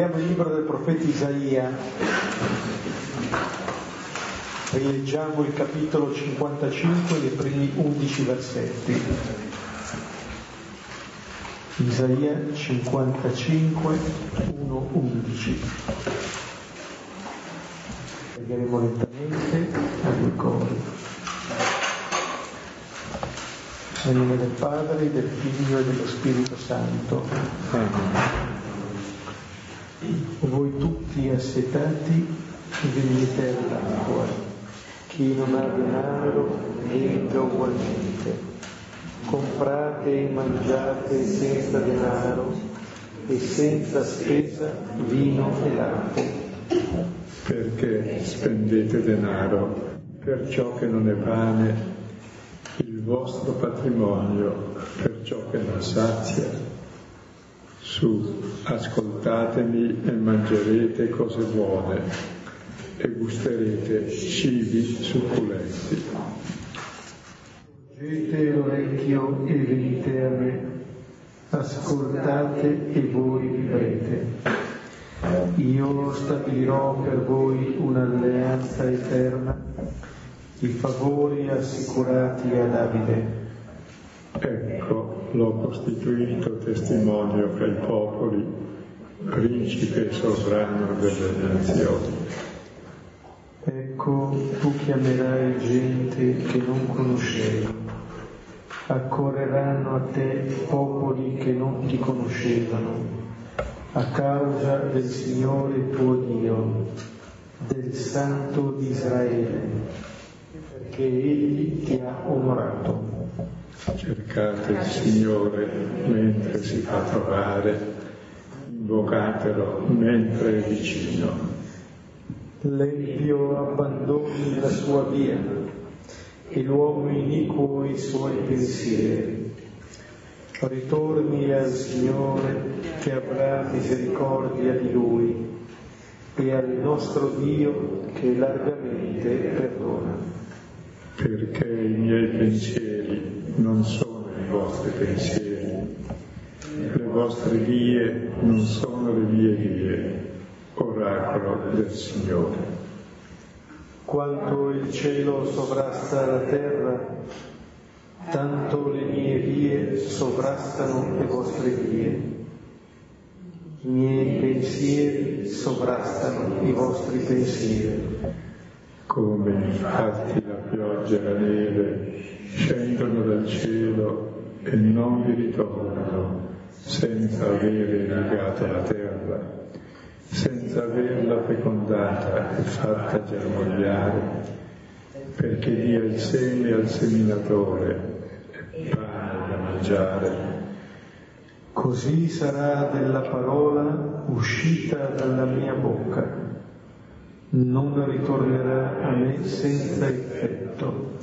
Apriamo il libro del profeta Isaia, rileggiamo il capitolo 55 e i primi 11 versetti. Isaia 55, 1, 11. Leggeremo lentamente a due cori. Nel nome del Padre, del Figlio e dello Spirito Santo. Amen voi tutti assetati venite all'acqua, chi non ha denaro venga ugualmente, comprate e mangiate senza denaro e senza spesa vino e latte. Perché spendete denaro per ciò che non è pane, il vostro patrimonio per ciò che non sazia? Su, ascoltatemi e mangerete cose buone e gusterete cibi succulenti. Porgete l'orecchio e venite a me, ascoltate e voi vivrete. Io stabilirò per voi un'alleanza eterna, i favori assicurati a Davide. Ecco, l'ho costituito testimonio fra i popoli, principe e sovrano delle nazioni. Ecco, tu chiamerai gente che non conoscevi, accorreranno a te popoli che non ti conoscevano, a causa del Signore tuo Dio, del Santo di Israele, perché Egli ti ha onorato. Cercate il Signore mentre si fa trovare, invocatelo mentre è vicino. L'empio abbandoni la sua via e l'uomo iniquo i suoi pensieri. Ritorni al Signore che avrà misericordia di Lui e al nostro Dio che largamente perdona. Perché i miei pensieri non sono i vostri pensieri, le vostre vie non sono le mie vie, oracolo del Signore. Quanto il cielo sovrasta la terra, tanto le mie vie sovrastano le vostre vie. I miei pensieri sovrastano i vostri pensieri. Come infatti la pioggia e la neve scendono dal cielo e non vi ritornano senza avere irrigato la terra, senza averla fecondata e fatta germogliare, perché dia il seme al seminatore e pane da mangiare. Così sarà della parola uscita dalla mia bocca, non ritornerà a me senza effetto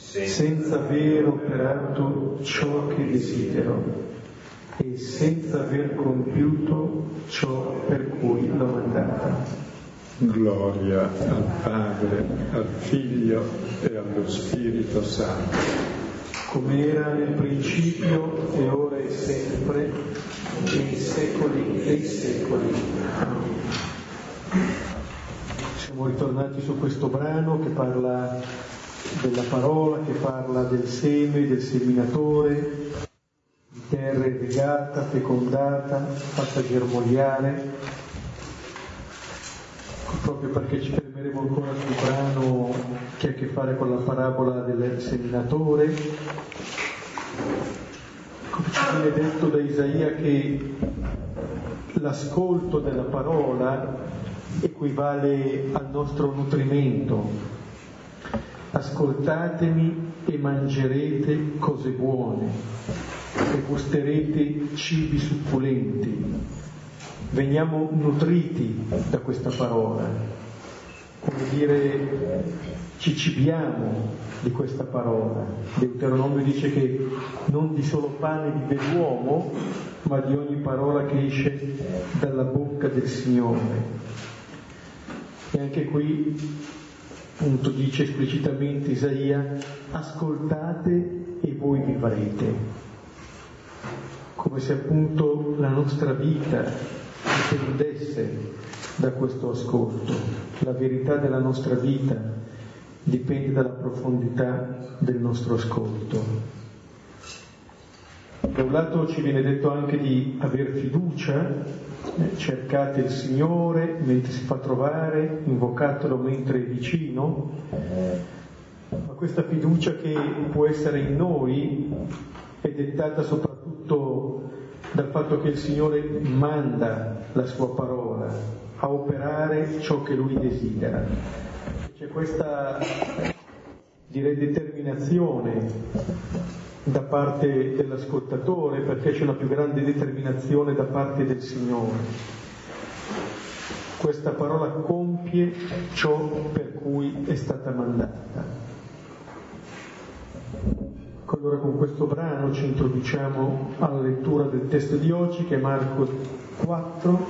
senza aver operato ciò che desidero e senza aver compiuto ciò per cui l'ho mandata. Gloria al Padre, al Figlio e allo Spirito Santo. Come era nel principio e ora e sempre, nei secoli dei secoli. Siamo ritornati su questo brano che parla della parola che parla del seme, del seminatore, di terra irrigata, fecondata, fatta germogliare, proprio perché ci fermeremo ancora sul brano che ha a che fare con la parabola del seminatore. Ci viene detto da Isaia che l'ascolto della parola equivale al nostro nutrimento, ascoltatemi e mangerete cose buone e gusterete cibi succulenti. Veniamo nutriti da questa parola, come dire ci cibiamo di questa parola. Deuteronomio dice che non di solo pane vive l'uomo, ma di ogni parola che esce dalla bocca del Signore. E anche qui appunto dice esplicitamente Isaia, ascoltate e voi vivrete, come se appunto la nostra vita dipendesse da questo ascolto. La verità della nostra vita dipende dalla profondità del nostro ascolto. Da un lato ci viene detto anche di avere fiducia, eh, cercate il Signore mentre si fa trovare, invocatelo mentre è vicino, ma questa fiducia che può essere in noi è dettata soprattutto dal fatto che il Signore manda la sua parola a operare ciò che Lui desidera. C'è questa direi determinazione da parte dell'ascoltatore perché c'è una più grande determinazione da parte del Signore. Questa parola compie ciò per cui è stata mandata. Allora con questo brano ci introduciamo alla lettura del testo di oggi che è Marco 4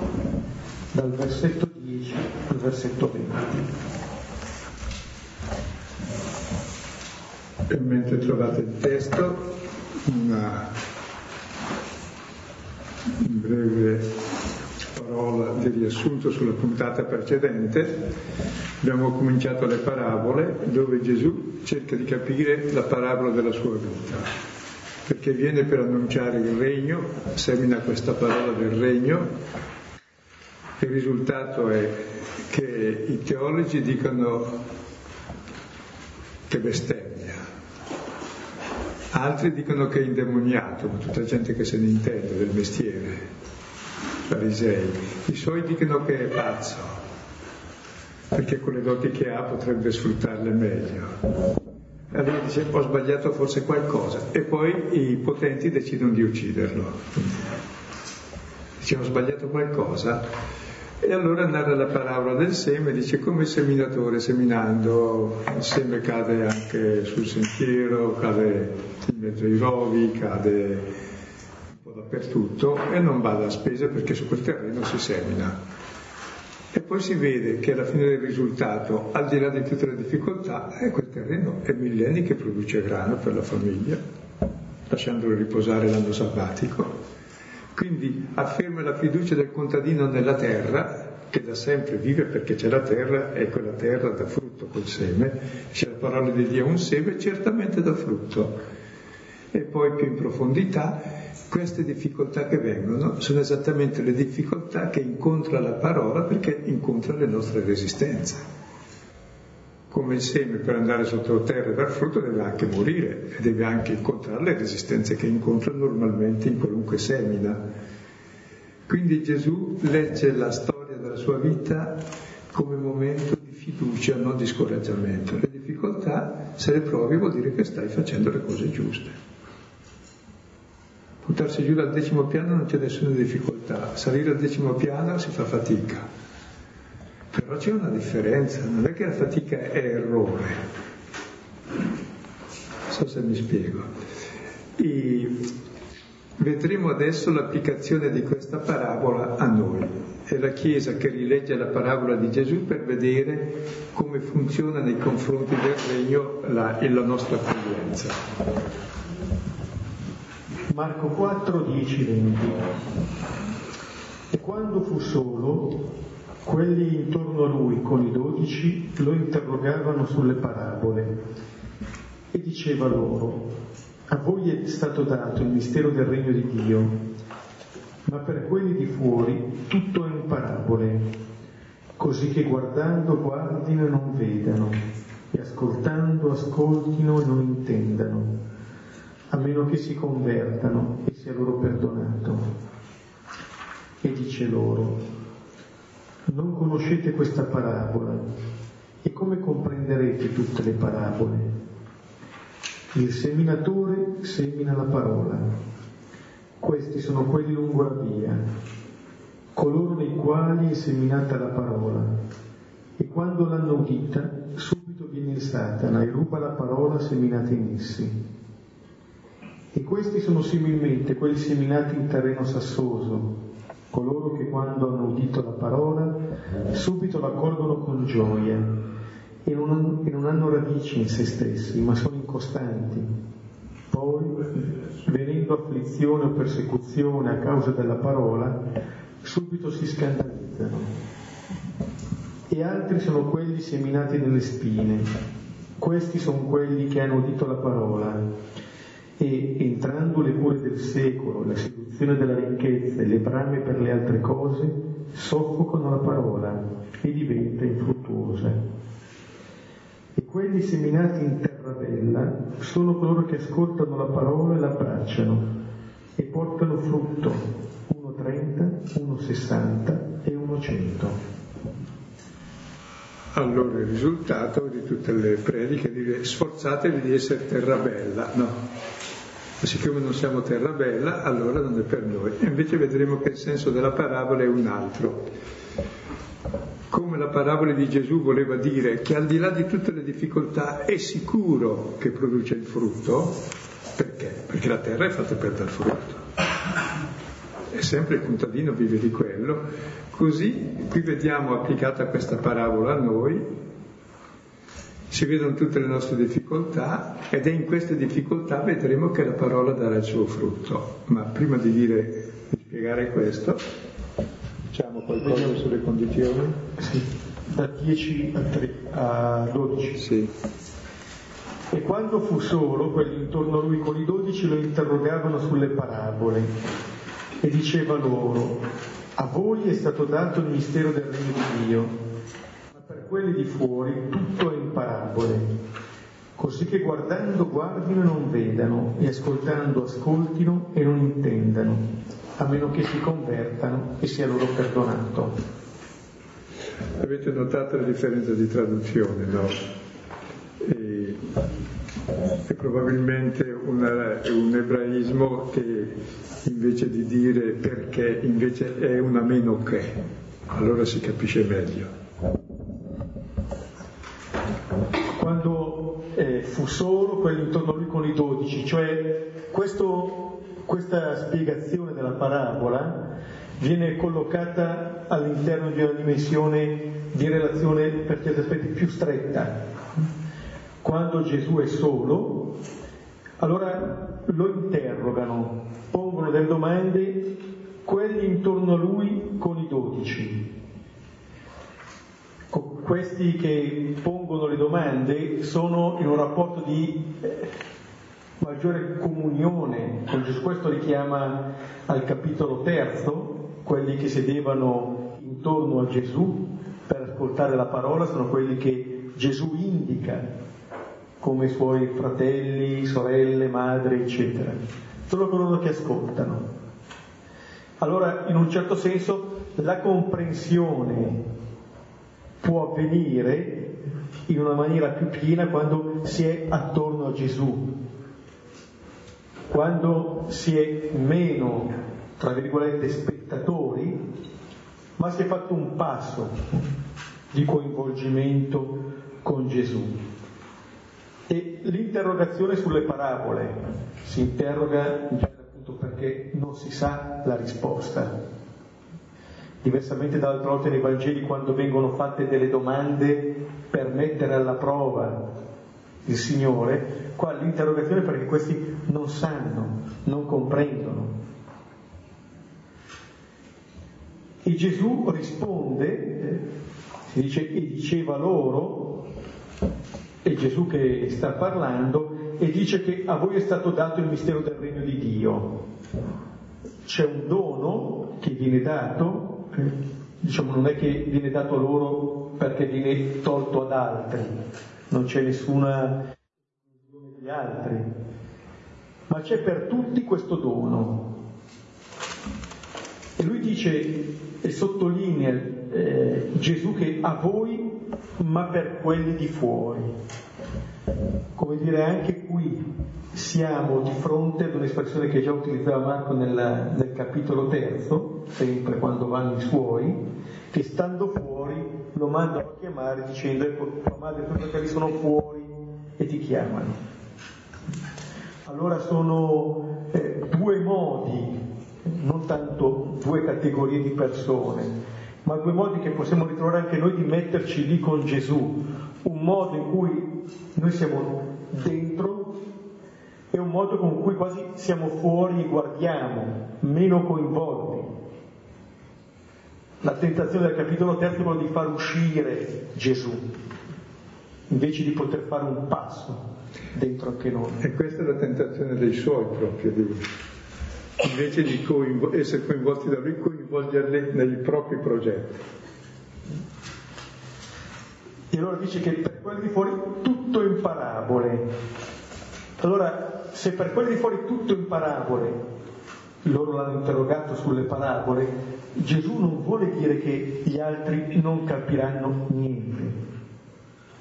dal versetto 10 al versetto 20. Mentre trovate il testo, una breve parola di riassunto sulla puntata precedente. Abbiamo cominciato le parabole dove Gesù cerca di capire la parabola della sua vita, perché viene per annunciare il regno, semina questa parola del regno, il risultato è che i teologi dicono che bestemmia altri dicono che è indemoniato, ma tutta gente che se ne intende del mestiere, farisei. I suoi dicono che è pazzo, perché con le doti che ha potrebbe sfruttarle meglio. Allora dice ho sbagliato forse qualcosa e poi i potenti decidono di ucciderlo. Dice ho sbagliato qualcosa e allora narra la parabola del seme, dice come il seminatore seminando, il seme cade anche sul sentiero, cade mezzo ai rovi, cade un po' dappertutto e non va a spese perché su quel terreno si semina. E poi si vede che alla fine del risultato, al di là di tutte le difficoltà, eh, quel terreno è millenni che produce grano per la famiglia, lasciandolo riposare l'anno sabbatico quindi afferma la fiducia del contadino nella terra, che da sempre vive perché c'è la terra e quella terra dà frutto col seme. C'è la parola di Dio, un seme certamente dà frutto. E poi più in profondità, queste difficoltà che vengono sono esattamente le difficoltà che incontra la parola perché incontra le nostre resistenze come il seme per andare sotto terra e dar frutto deve anche morire e deve anche incontrare le resistenze che incontra normalmente in qualunque semina. Quindi Gesù legge la storia della sua vita come momento di fiducia, non di scoraggiamento. Le difficoltà, se le provi, vuol dire che stai facendo le cose giuste. Buttarsi giù dal decimo piano non c'è nessuna difficoltà, salire al decimo piano si fa fatica però c'è una differenza, non è che la fatica è errore. Non so se mi spiego. E vedremo adesso l'applicazione di questa parabola a noi. È la Chiesa che rilegge la parabola di Gesù per vedere come funziona nei confronti del regno la, la nostra accoglienza. Marco 4, 10, 20. E quando fu solo, quelli intorno a lui con i dodici lo interrogavano sulle parabole e diceva loro, a voi è stato dato il mistero del regno di Dio, ma per quelli di fuori tutto è in parabole, così che guardando guardino e non vedano, e ascoltando ascoltino e non intendano, a meno che si convertano e sia loro perdonato. E dice loro, non conoscete questa parabola e come comprenderete tutte le parabole? Il seminatore semina la parola. Questi sono quelli lungo la via, coloro nei quali è seminata la parola. E quando l'hanno udita, subito viene il Satana e ruba la parola seminata in essi. E questi sono similmente quelli seminati in terreno sassoso, coloro che quando hanno udito la parola subito la colgono con gioia e non, e non hanno radici in se stessi, ma sono incostanti. Poi, venendo afflizione o persecuzione a causa della parola, subito si scandalizzano. E altri sono quelli seminati nelle spine. Questi sono quelli che hanno udito la parola e entrando le cure del secolo, la seduzione della ricchezza e le brame per le altre cose, soffocano la parola e diventa infruttuosa. E quelli seminati in terra bella sono coloro che ascoltano la parola e l'abbracciano e portano frutto, uno 30, uno 60 e uno 100. Allora il risultato di tutte le prediche è dire sforzatevi di essere terra bella, no? Siccome non siamo terra bella, allora non è per noi. E invece vedremo che il senso della parabola è un altro. Come la parabola di Gesù voleva dire che al di là di tutte le difficoltà è sicuro che produce il frutto, perché? Perché la terra è fatta per dar frutto. E sempre il contadino vive di quello. Così qui vediamo applicata questa parabola a noi, si vedono tutte le nostre difficoltà ed è in queste difficoltà vedremo che la parola darà il suo frutto. Ma prima di, dire, di spiegare questo, diciamo qualcosa sulle condizioni? Sì, da 10 a, 3, a 12. Sì. E quando fu solo, quelli intorno a lui con i dodici lo interrogavano sulle parabole e diceva loro, a voi è stato dato il mistero del regno di Dio quelli di fuori tutto è in parabole, così che guardando guardino e non vedano, e ascoltando ascoltino e non intendano, a meno che si convertano e sia loro perdonato. Avete notato la differenza di traduzione, no? E, è probabilmente una, un ebraismo che invece di dire perché, invece è una meno che, allora si capisce meglio. Eh, fu solo quelli intorno a lui con i dodici, cioè questo, questa spiegazione della parabola viene collocata all'interno di una dimensione di relazione per certi aspetti più stretta. Quando Gesù è solo, allora lo interrogano, pongono delle domande quelli intorno a lui con i dodici questi che pongono le domande sono in un rapporto di eh, maggiore comunione con Gesù. Questo richiama al capitolo terzo, quelli che sedevano intorno a Gesù per ascoltare la parola sono quelli che Gesù indica come suoi fratelli, sorelle, madre, eccetera. Sono coloro che ascoltano. Allora, in un certo senso, la comprensione può avvenire in una maniera più piena quando si è attorno a Gesù, quando si è meno, tra virgolette, spettatori, ma si è fatto un passo di coinvolgimento con Gesù. E l'interrogazione sulle parabole si interroga perché non si sa la risposta diversamente dall'altra volta nei Vangeli quando vengono fatte delle domande per mettere alla prova il Signore, qua l'interrogazione è perché questi non sanno, non comprendono. E Gesù risponde, si dice, e diceva loro, è Gesù che sta parlando, e dice che a voi è stato dato il mistero del regno di Dio. C'è un dono che viene dato diciamo, non è che viene dato loro perché viene tolto ad altri, non c'è nessuna degli altri, ma c'è per tutti questo dono. E lui dice e sottolinea eh, Gesù che a voi, ma per quelli di fuori. Come dire, anche qui siamo di fronte ad un'espressione che già utilizzava Marco nel, nel capitolo terzo, sempre quando vanno i suoi, che stando fuori lo mandano a chiamare dicendo ecco tua madre e tuoi fratelli sono fuori e ti chiamano. Allora sono eh, due modi, non tanto due categorie di persone, ma due modi che possiamo ritrovare anche noi di metterci lì con Gesù. Un modo in cui noi siamo dentro è un modo con cui quasi siamo fuori e guardiamo, meno coinvolti. La tentazione del capitolo terzo è quella di far uscire Gesù, invece di poter fare un passo dentro anche noi. E questa è la tentazione dei suoi proprio, di, invece di coinvo- essere coinvolti da lui, coinvolgerli nei propri progetti. E allora dice che per quelli di fuori tutto in parabole. Allora, se per quelli di fuori tutto in parabole, loro l'hanno interrogato sulle parabole, Gesù non vuole dire che gli altri non capiranno niente.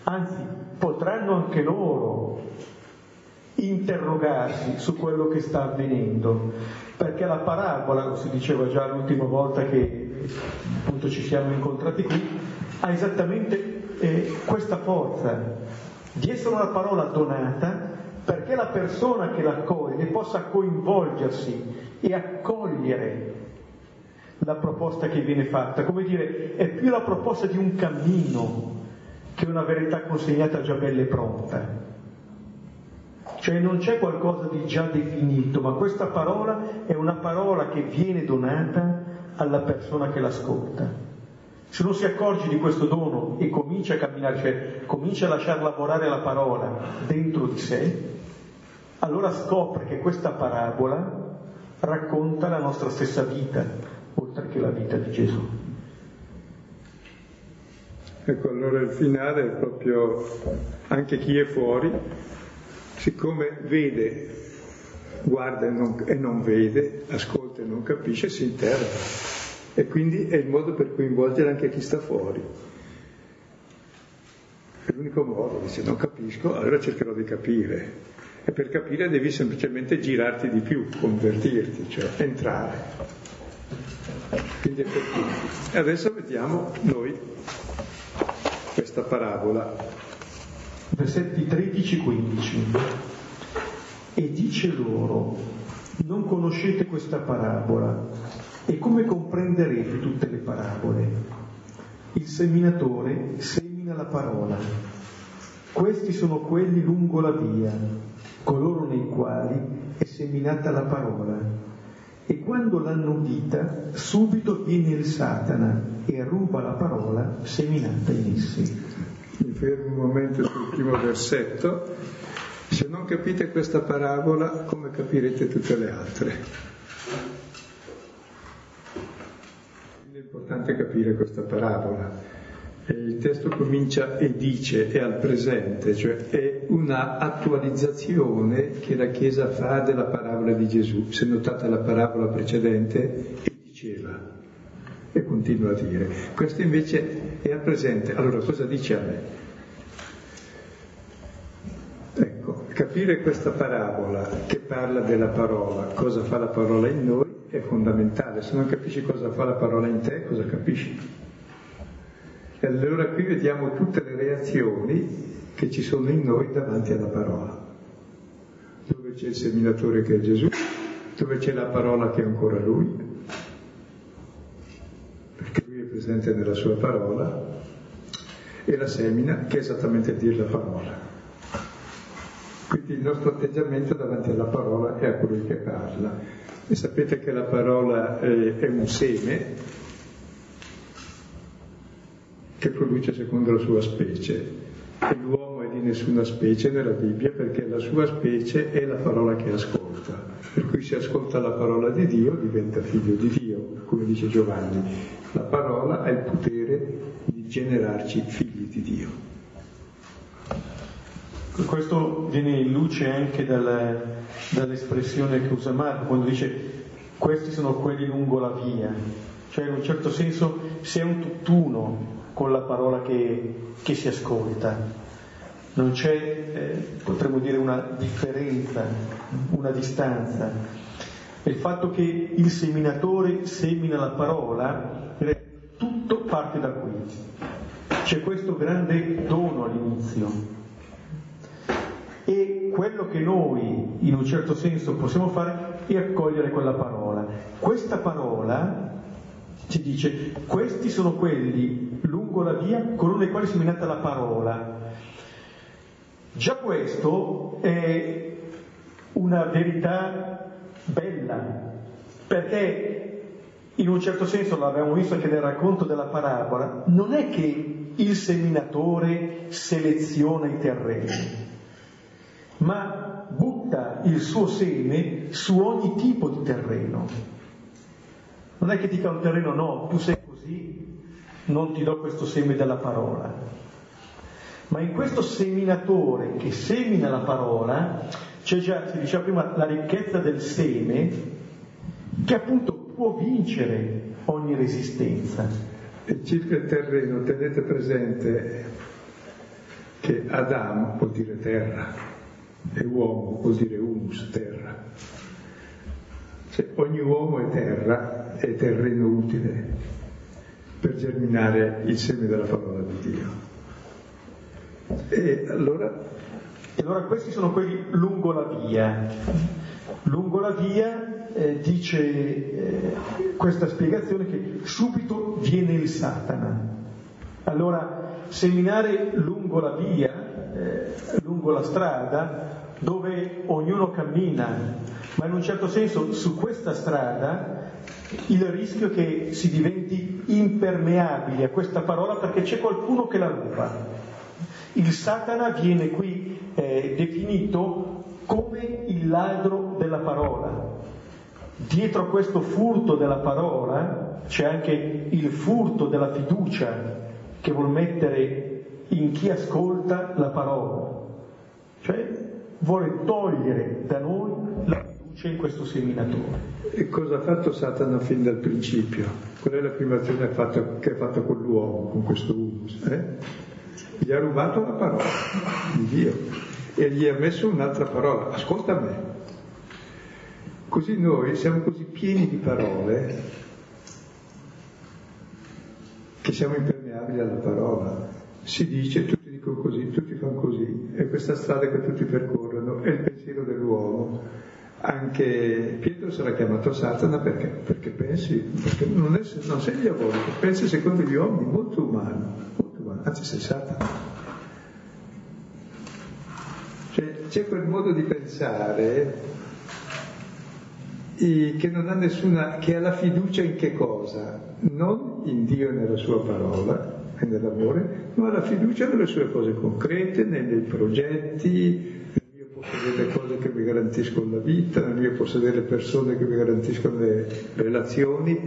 Anzi, potranno anche loro interrogarsi su quello che sta avvenendo, perché la parabola, lo si diceva già l'ultima volta che appunto ci siamo incontrati qui, ha esattamente eh, questa forza di essere una parola donata perché la persona che l'accoglie possa coinvolgersi e accogliere la proposta che viene fatta, come dire, è più la proposta di un cammino che una verità consegnata già bella e pronta. Cioè non c'è qualcosa di già definito, ma questa parola è una parola che viene donata alla persona che l'ascolta. Se non si accorge di questo dono e comincia a camminare, cioè comincia a lasciare lavorare la parola dentro di sé, allora scopre che questa parabola racconta la nostra stessa vita, oltre che la vita di Gesù. Ecco, allora il finale è proprio anche chi è fuori, siccome vede, guarda e non, e non vede, ascolta e non capisce, si interroga. E quindi è il modo per coinvolgere anche chi sta fuori. È l'unico modo, dice non capisco, allora cercherò di capire. E per capire devi semplicemente girarti di più, convertirti, cioè entrare. Quindi è per tutti. E adesso vediamo noi questa parabola. Versetti 13-15. E dice loro, non conoscete questa parabola, e come comprenderete tutte le parabole? Il seminatore semina la parola. Questi sono quelli lungo la via, coloro nei quali è seminata la parola. E quando l'hanno udita, subito viene il Satana e ruba la parola seminata in essi. Mi fermo un momento sul primo versetto. Se non capite questa parabola, come capirete tutte le altre? Quindi è importante capire questa parabola. Il testo comincia e dice, è al presente, cioè è una attualizzazione che la Chiesa fa della parabola di Gesù. Se notate la parabola precedente, e diceva, e continua a dire. Questo invece è al presente. Allora cosa dice a me? Ecco, capire questa parabola che parla della parola, cosa fa la parola in noi, è fondamentale. Se non capisci cosa fa la parola in te, cosa capisci? E allora qui vediamo tutte le reazioni che ci sono in noi davanti alla parola. Dove c'è il seminatore che è Gesù, dove c'è la parola che è ancora lui, perché lui è presente nella sua parola, e la semina che è esattamente dire la parola. Quindi il nostro atteggiamento davanti alla parola è a colui che parla. E sapete che la parola è, è un seme che produce secondo la sua specie. E l'uomo è di nessuna specie nella Bibbia perché la sua specie è la parola che ascolta. Per cui se ascolta la parola di Dio diventa figlio di Dio, come dice Giovanni. La parola ha il potere di generarci figli di Dio. Questo viene in luce anche dal, dall'espressione che usa Marco quando dice questi sono quelli lungo la via, cioè in un certo senso si è un tutt'uno con la parola che, che si ascolta. Non c'è, eh, potremmo dire, una differenza, una distanza. Il fatto che il seminatore semina la parola, tutto parte da qui. C'è questo grande dono all'inizio. E quello che noi, in un certo senso, possiamo fare è accogliere quella parola. Questa parola ci dice, questi sono quelli lungo la via coloro ai quali si minata la parola. Già questo è una verità bella, perché in un certo senso l'abbiamo visto anche nel racconto della parabola, non è che il seminatore seleziona i terreni, ma butta il suo seme su ogni tipo di terreno. Non è che dica un terreno no, tu sei così, non ti do questo seme della parola. Ma in questo seminatore che semina la parola c'è già, si diceva prima, la ricchezza del seme che appunto può vincere ogni resistenza. E circa il terreno, tenete presente che Adam vuol dire terra e uomo vuol dire humus, terra. Cioè, ogni uomo è terra, è terreno utile per germinare il seme della parola di Dio. E allora, e allora questi sono quelli lungo la via. Lungo la via eh, dice eh, questa spiegazione che subito viene il Satana. Allora, seminare lungo la via, eh, lungo la strada, dove ognuno cammina, ma in un certo senso su questa strada il rischio che si diventi impermeabili a questa parola perché c'è qualcuno che la ruba. Il Satana viene qui eh, definito come il ladro della parola. Dietro questo furto della parola c'è anche il furto della fiducia che vuol mettere in chi ascolta la parola. Cioè vuole togliere da noi la fiducia in questo seminatore. E cosa ha fatto Satana fin dal principio? Qual è la prima azione che ha fatto con l'uomo, con questo humus? Eh? Gli ha rubato la parola di Dio e gli ha messo un'altra parola. Ascolta me, Così noi siamo così pieni di parole che siamo impermeabili alla parola. Si dice, tutti dicono così, tutti fanno così, è questa strada che tutti percorrono, è il pensiero dell'uomo. Anche Pietro sarà chiamato Satana perché? Perché pensi, perché non, è, non sei diabolico, pensi secondo gli uomini, molto umano, molto umano, anzi sei Satana. Cioè, c'è quel modo di pensare che non ha nessuna, che ha la fiducia in che cosa? Non in Dio e nella sua parola e nell'amore, ma la fiducia nelle sue cose concrete, nei progetti, possedere cose che mi garantiscono la vita, nel mio possedere persone che mi garantiscono le relazioni,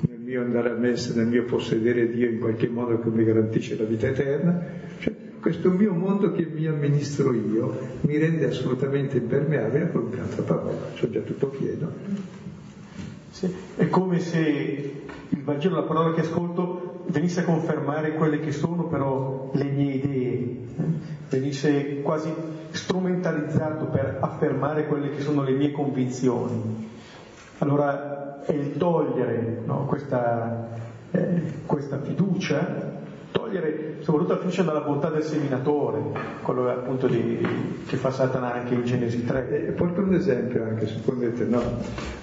nel mio andare a messa, nel mio possedere Dio in qualche modo che mi garantisce la vita eterna. Cioè, questo mio mondo che mi amministro io mi rende assolutamente impermeabile a qualunque altra parola, c'ho già tutto pieno. Sì, è come se il Vangelo, la parola che ascolto, venisse a confermare quelle che sono però le mie idee? Venisse quasi strumentalizzato per affermare quelle che sono le mie convinzioni. Allora è il togliere no, questa, eh, questa fiducia togliere soprattutto la fiducia dalla bontà del seminatore, quello appunto di, che fa Satana anche in Genesi 3. E porto un esempio anche, suppondete, no?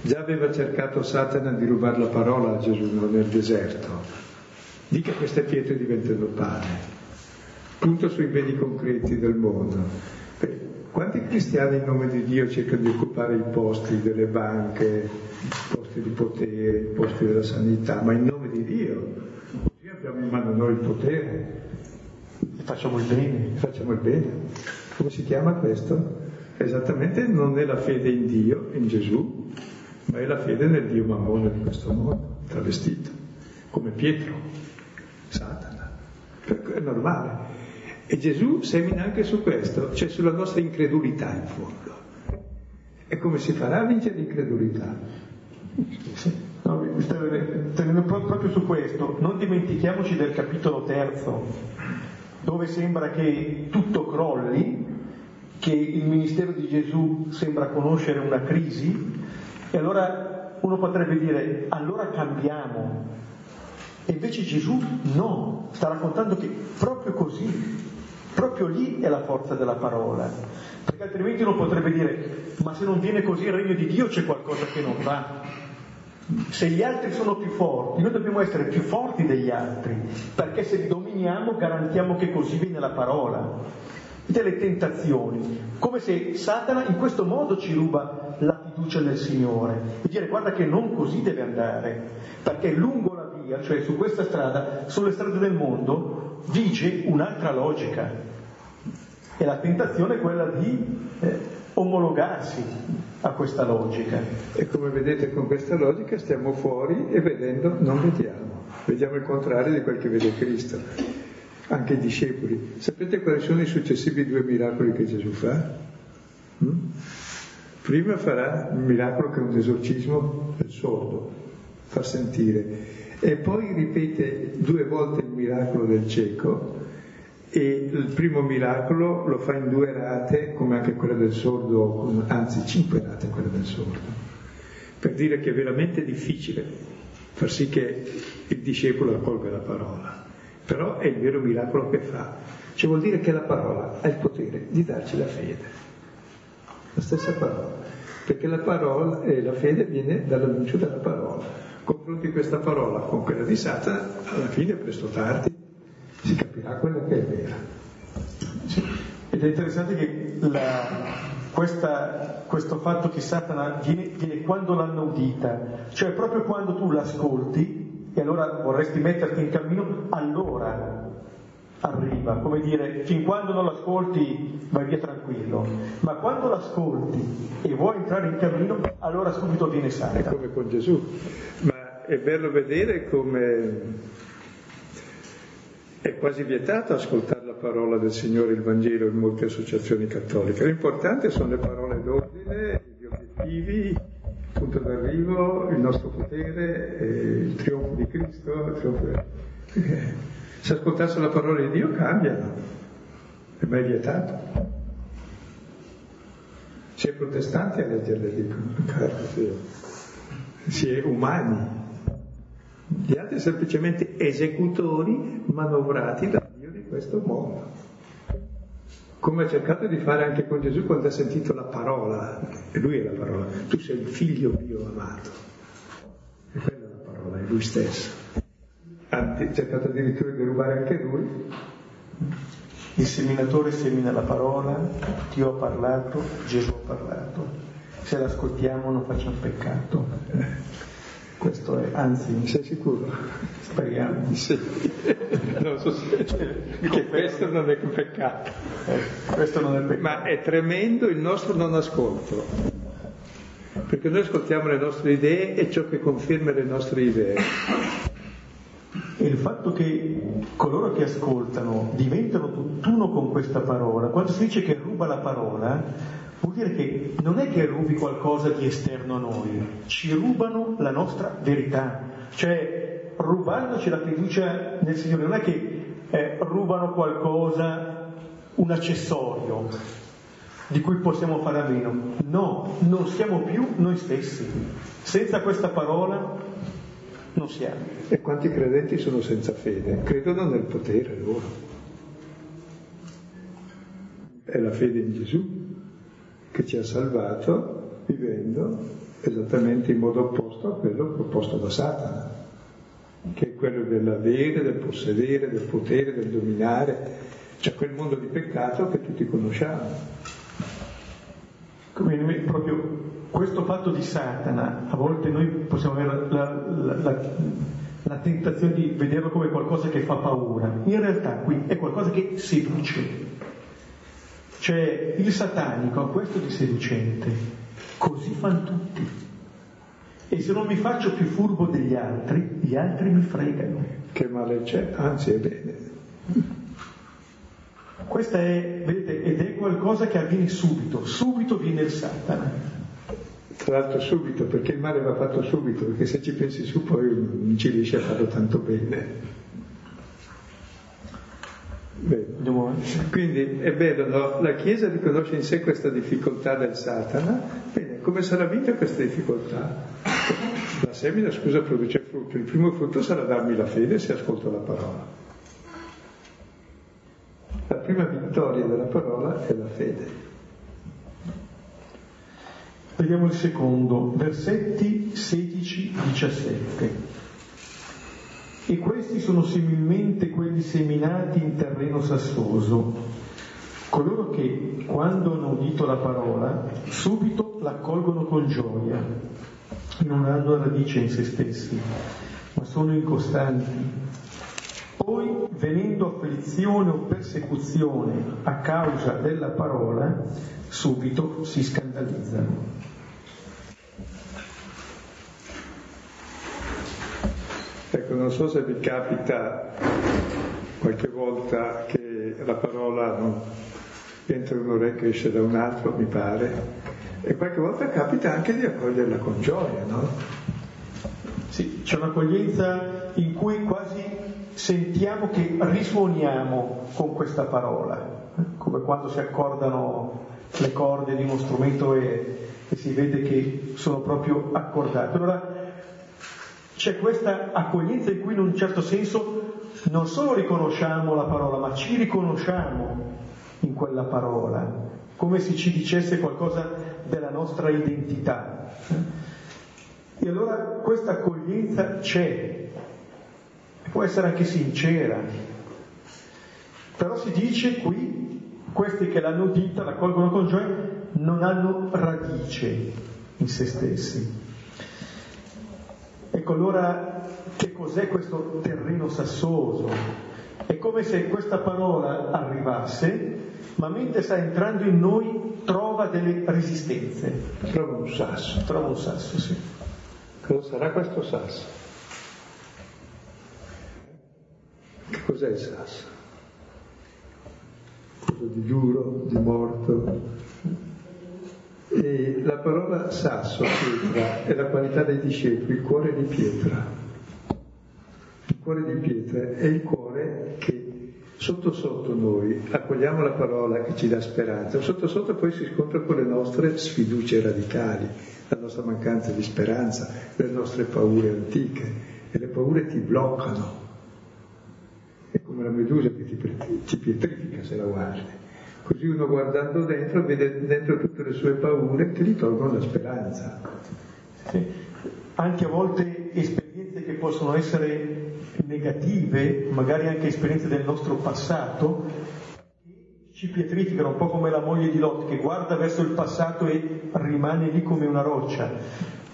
Già aveva cercato Satana di rubare la parola a Gesù nel deserto. Dica queste pietre diventano pane. Punto sui beni concreti del mondo. Quanti cristiani in nome di Dio cercano di occupare i posti delle banche, i posti di potere, i posti della sanità, ma in nome di Dio? abbiamo in mano noi il potere facciamo il bene. Facciamo il bene. Come si chiama questo? Esattamente non è la fede in Dio, in Gesù, ma è la fede nel Dio Mammone di questo mondo, travestito, come Pietro, Satana. È normale. E Gesù semina anche su questo, cioè sulla nostra incredulità in fondo. E come si farà a vincere l'incredulità? No, tenendo proprio su questo, non dimentichiamoci del capitolo terzo, dove sembra che tutto crolli, che il ministero di Gesù sembra conoscere una crisi, e allora uno potrebbe dire, allora cambiamo. E invece Gesù no, sta raccontando che proprio così, proprio lì è la forza della parola. Perché altrimenti uno potrebbe dire, ma se non viene così il regno di Dio c'è qualcosa che non va se gli altri sono più forti, noi dobbiamo essere più forti degli altri, perché se dominiamo garantiamo che così viene la parola. Vedete le tentazioni, come se Satana in questo modo ci ruba la fiducia nel Signore e dire guarda che non così deve andare, perché lungo la via, cioè su questa strada, sulle strade del mondo, vige un'altra logica. E la tentazione è quella di eh, omologarsi a questa logica. E come vedete con questa logica stiamo fuori e vedendo non vediamo, vediamo il contrario di quel che vede Cristo. Anche i discepoli. Sapete quali sono i successivi due miracoli che Gesù fa? Mm? Prima farà il miracolo che è un esorcismo del sordo, fa sentire, e poi ripete due volte il miracolo del cieco e il primo miracolo lo fa in due rate, come anche quella del sordo, anzi cinque rate quella del sordo, per dire che è veramente difficile far sì che il discepolo accolga la parola, però è il vero miracolo che fa, cioè vuol dire che la parola ha il potere di darci la fede. La stessa parola, perché la parola e la fede viene dall'annuncio della parola. Confronti questa parola con quella di Satana, alla fine, presto o tardi, si capirà quella che è vera. Ed è interessante che la, questa, questo fatto che Satana viene, viene quando l'hanno udita, cioè proprio quando tu l'ascolti e allora vorresti metterti in cammino, allora arriva, come dire, fin quando non l'ascolti vai via tranquillo, ma quando l'ascolti e vuoi entrare in cammino, allora subito viene santa. È come con Gesù, ma è bello vedere come è quasi vietato ascoltare la parola del Signore, il Vangelo in molte associazioni cattoliche. L'importante sono le parole d'ordine, gli obiettivi, il punto d'arrivo, il nostro potere, il trionfo di Cristo, il trionfo di... Se ascoltasse la parola di Dio cambiano, è mai vietato. Si è protestanti a leggerle, dicono, si è umani. Gli altri semplicemente esecutori manovrati da Dio di questo mondo. Come ha cercato di fare anche con Gesù quando ha sentito la parola, e lui è la parola, tu sei il figlio mio amato. E quella è la parola, è lui stesso ha cercato addirittura di rubare anche lui. Il seminatore semina la parola, Dio ha parlato, Gesù ha parlato. Se l'ascoltiamo non facciamo peccato. Questo è, anzi, sei sicuro? Speriamo. Sì. Non so se che questo non è peccato. Eh, questo non è peccato. Ma è tremendo il nostro non ascolto. Perché noi ascoltiamo le nostre idee e ciò che conferma le nostre idee e il fatto che coloro che ascoltano diventano tutt'uno con questa parola, quando si dice che ruba la parola, vuol dire che non è che rubi qualcosa di esterno a noi, ci rubano la nostra verità, cioè rubandoci la fiducia nel Signore, non è che eh, rubano qualcosa, un accessorio di cui possiamo fare a meno, no, non siamo più noi stessi. Senza questa parola non siamo. E quanti credenti sono senza fede? Credono nel potere loro. È la fede in Gesù che ci ha salvato vivendo esattamente in modo opposto a quello proposto da Satana, che è quello dell'avere, del possedere, del potere, del dominare, cioè quel mondo di peccato che tutti conosciamo. Come proprio questo fatto di Satana, a volte noi possiamo avere la, la, la, la, tentazione di vederlo come qualcosa che fa paura, in realtà qui è qualcosa che seduce. Cioè il satanico ha questo di seducente, così fanno tutti. E se non mi faccio più furbo degli altri, gli altri mi fregano. Che male c'è? Anzi è bene. Questa è, vedete, ed è qualcosa che avviene subito, subito viene il Satana. Tra l'altro subito, perché il male va fatto subito, perché se ci pensi su poi non ci riesci a farlo tanto bene. Bene. Quindi è bello, no? la Chiesa riconosce in sé questa difficoltà del Satana, bene, come sarà vinta questa difficoltà? La semina, scusa, produce frutto, il primo frutto sarà darmi la fede se ascolto la parola. La prima vittoria della parola è la fede. Vediamo il secondo, versetti 16-17. E questi sono similmente quelli seminati in terreno sassoso, coloro che, quando hanno udito la parola, subito l'accolgono con gioia, non hanno radice in se stessi, ma sono incostanti. Poi, venendo afflizione o persecuzione a causa della parola, subito si scandalizzano. Ecco, non so se vi capita qualche volta che la parola non entra in un orecchio e esce da un altro, mi pare, e qualche volta capita anche di accoglierla con gioia, no? Sì, c'è un'accoglienza in cui quasi sentiamo che risuoniamo con questa parola, eh? come quando si accordano le corde di uno strumento e, e si vede che sono proprio accordate. Allora c'è questa accoglienza in cui in un certo senso non solo riconosciamo la parola, ma ci riconosciamo in quella parola, come se ci dicesse qualcosa della nostra identità. E allora questa accoglienza c'è, può essere anche sincera, però si dice qui, questi che l'hanno dita, la colgono con gioia, non hanno radice in se stessi. Ecco allora che cos'è questo terreno sassoso? È come se questa parola arrivasse, ma mentre sta entrando in noi trova delle resistenze. Trova un sasso. Trova un sasso, sì. Cosa sarà questo sasso? Che cos'è il sasso? Cosa di duro, di morto? E la parola sasso, pietra, è la qualità dei discepoli, il cuore di pietra. Il cuore di pietra è il cuore che sotto sotto noi accogliamo la parola che ci dà speranza, sotto sotto poi si scontra con le nostre sfiducie radicali, la nostra mancanza di speranza, le nostre paure antiche e le paure ti bloccano. È come la medusa che ti, ti pietrifica se la guardi. Così uno guardando dentro vede dentro tutte le sue paure che gli tolgono la speranza. Sì. Anche a volte esperienze che possono essere negative, magari anche esperienze del nostro passato, ci pietrificano, un po' come la moglie di Lot che guarda verso il passato e rimane lì come una roccia.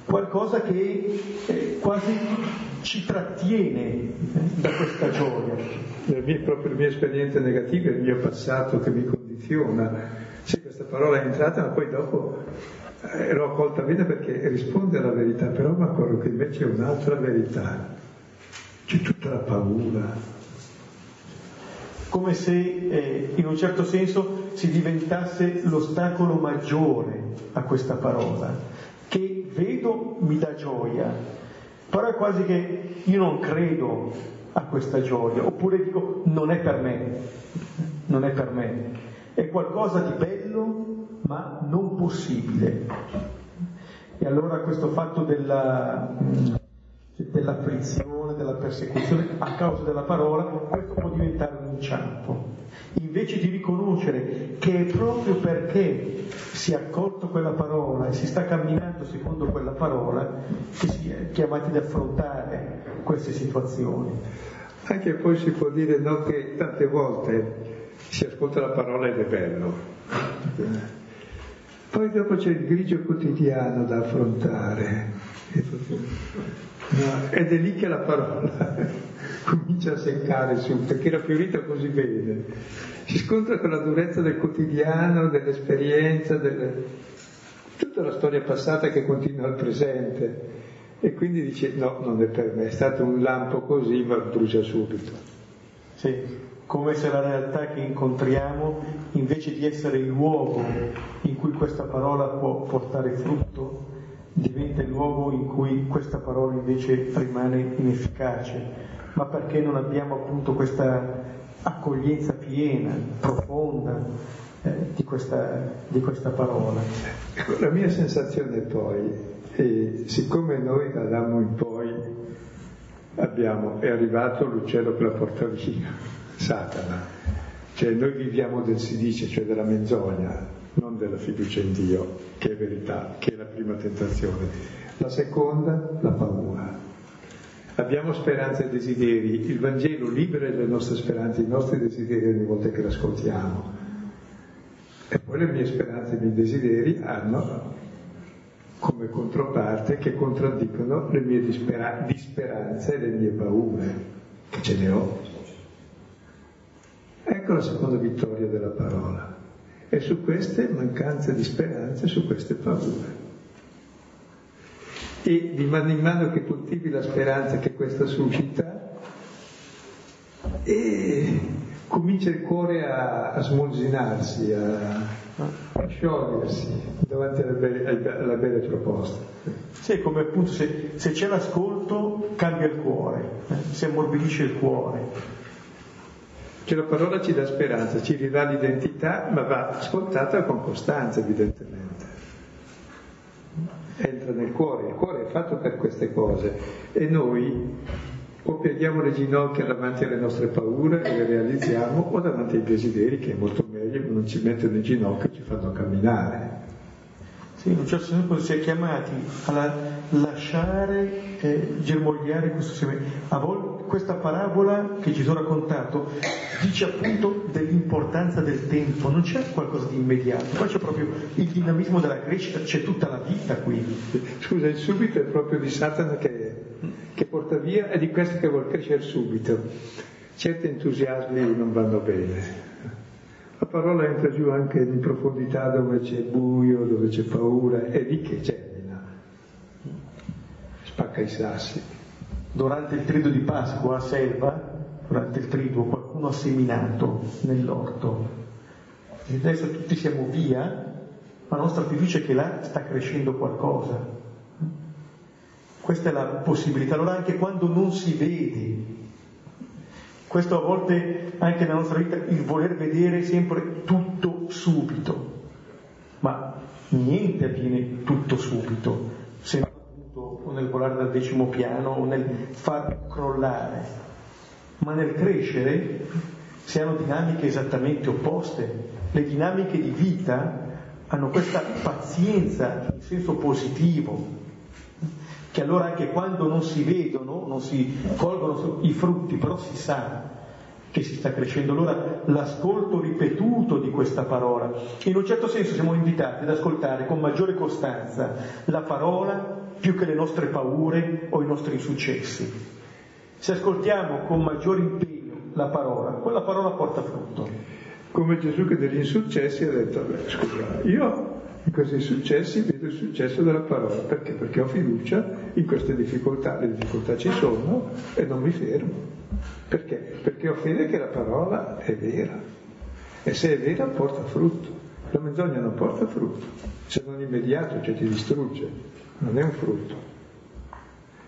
Qualcosa che eh, quasi ci trattiene eh, da questa gioia. Le mie, proprio le mie esperienze negative, il mio passato che mi condiziona. Sì, questa parola è entrata, ma poi dopo eh, l'ho accolta bene perché risponde alla verità, però mi accorgo che invece è un'altra verità. C'è tutta la paura. Come se eh, in un certo senso si diventasse l'ostacolo maggiore a questa parola, che vedo mi dà gioia, però è quasi che io non credo a questa gioia, oppure dico non è per me, non è per me è qualcosa di bello ma non possibile. E allora questo fatto della, dell'afflizione, della persecuzione a causa della parola, questo può diventare un inciampo. Invece di riconoscere che è proprio perché si è accolto quella parola e si sta camminando secondo quella parola che si è chiamati ad affrontare queste situazioni. Anche poi si può dire no, che tante volte si ascolta la parola ed è bello. Poi dopo c'è il grigio quotidiano da affrontare. Ed è lì che la parola comincia a seccare su, perché la fiorita così bene. Si scontra con la durezza del quotidiano, dell'esperienza, delle... tutta la storia passata che continua al presente. E quindi dice no, non è per me, è stato un lampo così, ma brucia subito. Sì come se la realtà che incontriamo, invece di essere il luogo in cui questa parola può portare frutto, diventa il luogo in cui questa parola invece rimane inefficace, ma perché non abbiamo appunto questa accoglienza piena, profonda eh, di, questa, di, questa, parola. Ecco, la mia sensazione poi è, siccome noi da Adamo in poi abbiamo, è arrivato l'uccello che la porta via, Satana. Cioè noi viviamo del si dice, cioè della menzogna, non della fiducia in Dio, che è verità, che è la prima tentazione. La seconda, la paura. Abbiamo speranze e desideri, il Vangelo libera le nostre speranze, i nostri desideri ogni volta che l'ascoltiamo. E poi le mie speranze e i miei desideri hanno come controparte che contraddicono le mie dispera- disperanze e le mie paure, che ce ne ho. Ecco la seconda vittoria della parola. E su queste mancanze di speranze, su queste paure. E di mano in mano che coltivi la speranza che questa suscita, e comincia il cuore a, a smolzinarsi, a, a sciogliersi davanti alle belle, alle belle proposte. Sì, come appunto se, se, c'è l'ascolto cambia il cuore, eh? si ammorbidisce il cuore. Cioè la parola ci dà speranza, ci ridà l'identità, ma va ascoltata con costanza evidentemente. Entra nel cuore, il cuore è fatto per queste cose e noi o pieghiamo le ginocchia davanti alle nostre paure e le realizziamo, o davanti ai desideri, che è molto meglio, non ci mettono in ginocchio e ci fanno camminare. Sì, in un certo senso si è chiamati a lasciare eh, germogliare questo seme. A volte questa parabola che ci sono raccontato dice appunto dell'importanza del tempo, non c'è qualcosa di immediato, qua c'è proprio il dinamismo della crescita, c'è tutta la vita qui. Scusa, il subito è proprio di Satana che, che porta via e di questo che vuole crescere subito. Certi entusiasmi non vanno bene. La parola entra giù anche in profondità dove c'è buio, dove c'è paura, e lì che germina. Spacca i sassi. Durante il trido di Pasqua a Selva, durante il trido, qualcuno ha seminato nell'orto. E adesso tutti siamo via, ma la nostra fiducia è che là sta crescendo qualcosa. Questa è la possibilità. Allora anche quando non si vede, questo a volte anche nella nostra vita, il voler vedere sempre tutto subito, ma niente avviene tutto subito, se nel volare dal decimo piano o nel far crollare, ma nel crescere si hanno dinamiche esattamente opposte. Le dinamiche di vita hanno questa pazienza in senso positivo, che allora anche quando non si vedono, non si colgono i frutti, però si sa che si sta crescendo. Allora l'ascolto ripetuto di questa parola, in un certo senso siamo invitati ad ascoltare con maggiore costanza la parola più che le nostre paure o i nostri insuccessi. Se ascoltiamo con maggiore impegno la parola, quella parola porta frutto. Come Gesù che degli insuccessi ha detto, beh, scusa, io in questi successi vedo il successo della parola. Perché? Perché ho fiducia in queste difficoltà. Le difficoltà ci sono e non mi fermo. Perché? Perché ho fede che la parola è vera. E se è vera porta frutto. La menzogna non porta frutto. Se non immediato, cioè ti distrugge. Non è un frutto.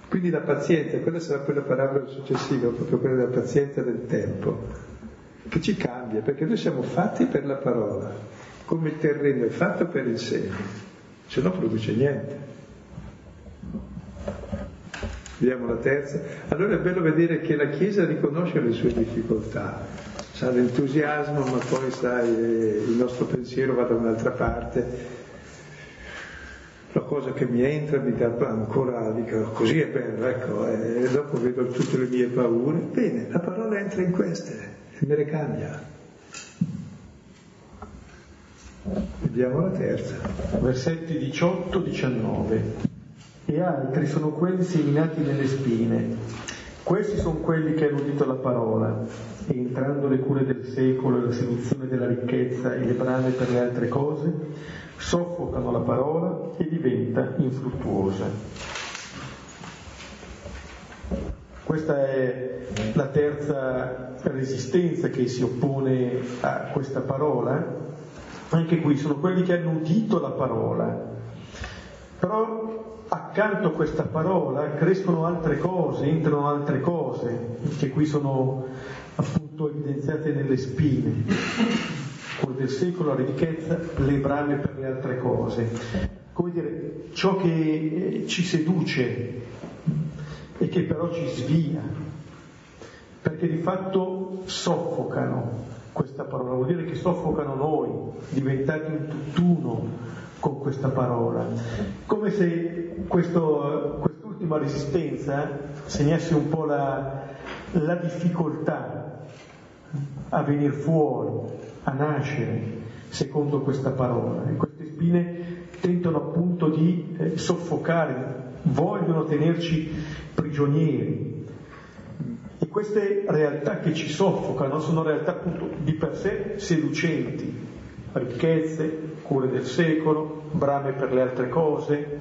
Quindi la pazienza, quella sarà poi la parabola successiva, proprio quella della pazienza del tempo, che ci cambia, perché noi siamo fatti per la parola come il terreno è fatto per il seme, se no produce niente. Vediamo la terza. Allora è bello vedere che la Chiesa riconosce le sue difficoltà, sa l'entusiasmo, ma poi sai, il nostro pensiero va da un'altra parte. La cosa che mi entra mi dà ancora, dico, così è bello, ecco, e dopo vedo tutte le mie paure. Bene, la parola entra in queste e me le cambia. Vediamo la terza. Versetti 18-19. E altri sono quelli seminati nelle spine. Questi sono quelli che hanno udito la parola e entrando le cure del secolo e la seduzione della ricchezza e le brame per le altre cose, soffocano la parola e diventa infruttuosa. Questa è la terza resistenza che si oppone a questa parola anche qui sono quelli che hanno udito la parola, però accanto a questa parola crescono altre cose, entrano altre cose, che qui sono appunto evidenziate nelle spine. Come del secolo, la ricchezza, le brame per le altre cose. Come dire, ciò che eh, ci seduce e che però ci svia, perché di fatto soffocano questa parola, vuol dire che soffocano noi, diventati un tutt'uno con questa parola. Come se questo, quest'ultima resistenza segnasse un po' la, la difficoltà a venire fuori, a nascere secondo questa parola. E queste spine tentano appunto di eh, soffocare, vogliono tenerci prigionieri. E queste realtà che ci soffocano sono realtà appunto di per sé seducenti, ricchezze, cure del secolo, brame per le altre cose,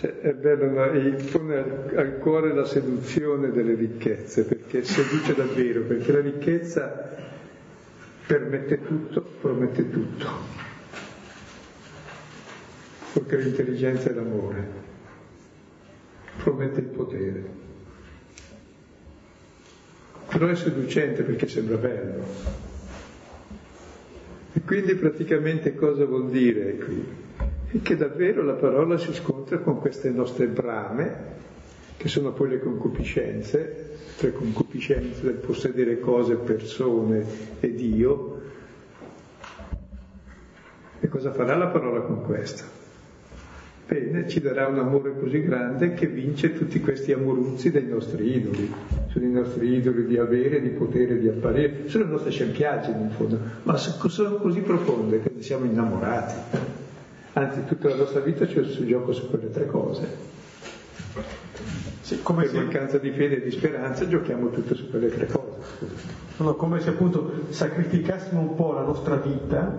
cioè, è bello, e pone al cuore la seduzione delle ricchezze, perché seduce davvero, perché la ricchezza permette tutto, promette tutto, perché l'intelligenza e l'amore, promette il potere. Però è seducente perché sembra bello. E quindi praticamente cosa vuol dire qui? E che davvero la parola si scontra con queste nostre brame, che sono poi le concupiscenze, le concupiscenze del possedere cose, persone e Dio. E cosa farà la parola con questo? Bene, ci darà un amore così grande che vince tutti questi amoruzzi dei nostri idoli. Sono i nostri idoli di avere, di potere, di apparire, sono le nostre scempiaggini in fondo, ma sono così profonde che ne siamo innamorati. Anzi, tutta la nostra vita ci si gioca su quelle tre cose. Sì, come per se... mancanza di fede e di speranza giochiamo tutto su quelle tre cose. Sono come se appunto sacrificassimo un po' la nostra vita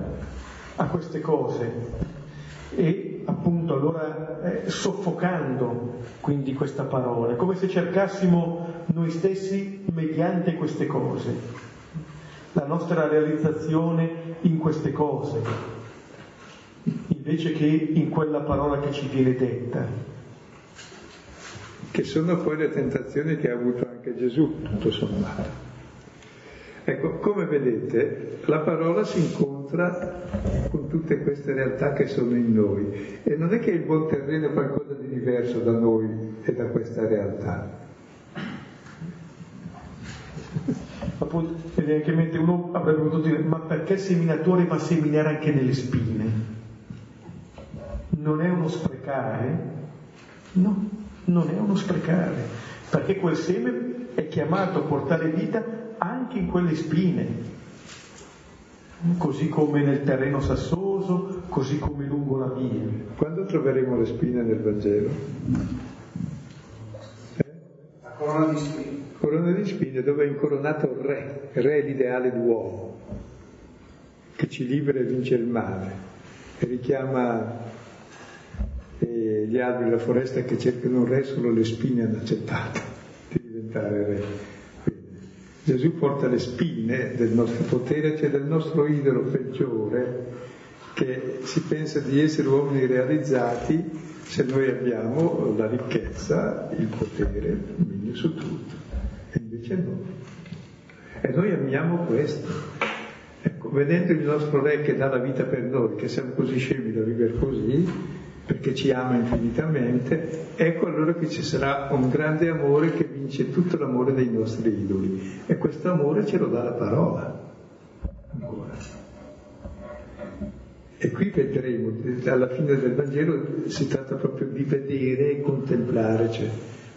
a queste cose e appunto allora eh, soffocando quindi questa parola, come se cercassimo noi stessi mediante queste cose, la nostra realizzazione in queste cose invece che in quella parola che ci viene detta. Che sono poi le tentazioni che ha avuto anche Gesù, tutto sommato. Ecco, come vedete, la parola si incontra con tutte queste realtà che sono in noi e non è che il buon terreno è qualcosa di diverso da noi e da questa realtà. Appunto, evidentemente uno avrebbe potuto dire, ma perché seminatore va a seminare anche nelle spine? Non è uno sprecare? No, non è uno sprecare, perché quel seme è chiamato a portare vita anche in quelle spine, così come nel terreno sassoso, così come lungo la via. Quando troveremo le spine nel Vangelo? Eh? La corona di spine. Corona di spine dove è incoronato il re, il re è l'ideale d'uomo, che ci libera e vince il male, e richiama gli alberi della foresta che cercano un re solo le spine hanno accettato di diventare re. Quindi, Gesù porta le spine del nostro potere, cioè del nostro idolo peggiore, che si pensa di essere uomini realizzati se noi abbiamo la ricchezza, il potere, il dominio su tutto. E invece no. E noi amiamo questo. Ecco, vedendo il nostro re che dà la vita per noi, che siamo così scemi da vivere così, perché ci ama infinitamente, ecco allora che ci sarà un grande amore che vince tutto l'amore dei nostri idoli. E questo amore ce lo dà la parola. Ancora. E qui vedremo, alla fine del Vangelo si tratta proprio di vedere e contemplare, cioè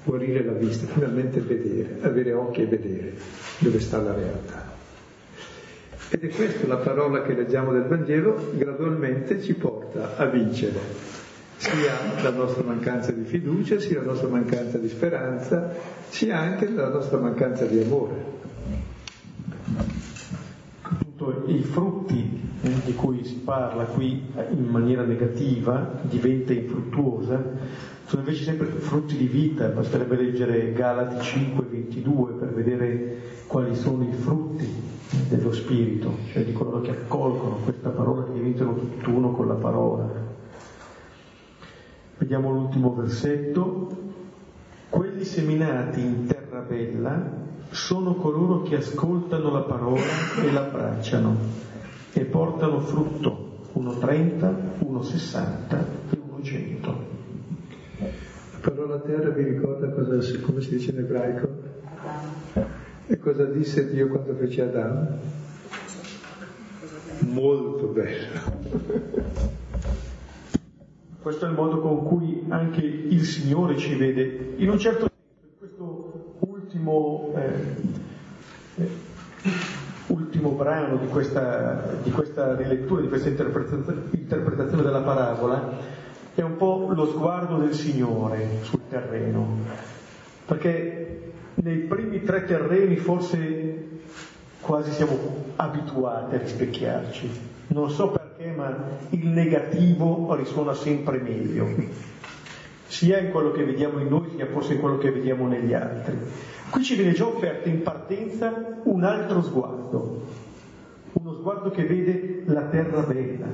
guarire la vista, finalmente vedere, avere occhi e vedere dove sta la realtà. Ed è questa la parola che leggiamo del Vangelo, gradualmente ci porta a vincere sia la nostra mancanza di fiducia, sia la nostra mancanza di speranza, sia anche la nostra mancanza di amore. Appunto, I frutti eh, di cui si parla qui eh, in maniera negativa, diventa infruttuosa, sono invece sempre frutti di vita, basterebbe leggere Galati 5, 22 per vedere quali sono i frutti dello Spirito, cioè di coloro che accolgono questa parola, che diventano tutt'uno con la parola. Vediamo l'ultimo versetto. Quelli seminati in terra bella sono coloro che ascoltano la parola e l'abbracciano e portano frutto, 1,30, 1,60 e 1,100. La parola terra vi ricorda cosa, come si dice in ebraico? E cosa disse Dio quando fece Adamo? Molto bello. Questo è il modo con cui anche il Signore ci vede. In un certo senso, in questo ultimo, eh, eh, ultimo brano di questa, di questa rilettura, di questa interpretazione della parabola, è un po' lo sguardo del Signore sul terreno, perché nei primi tre terreni forse quasi siamo abituati a rispecchiarci. Non so perché, ma il negativo risuona sempre meglio, sia in quello che vediamo in noi, sia forse in quello che vediamo negli altri. Qui ci viene già offerto in partenza un altro sguardo, uno sguardo che vede la terra bella.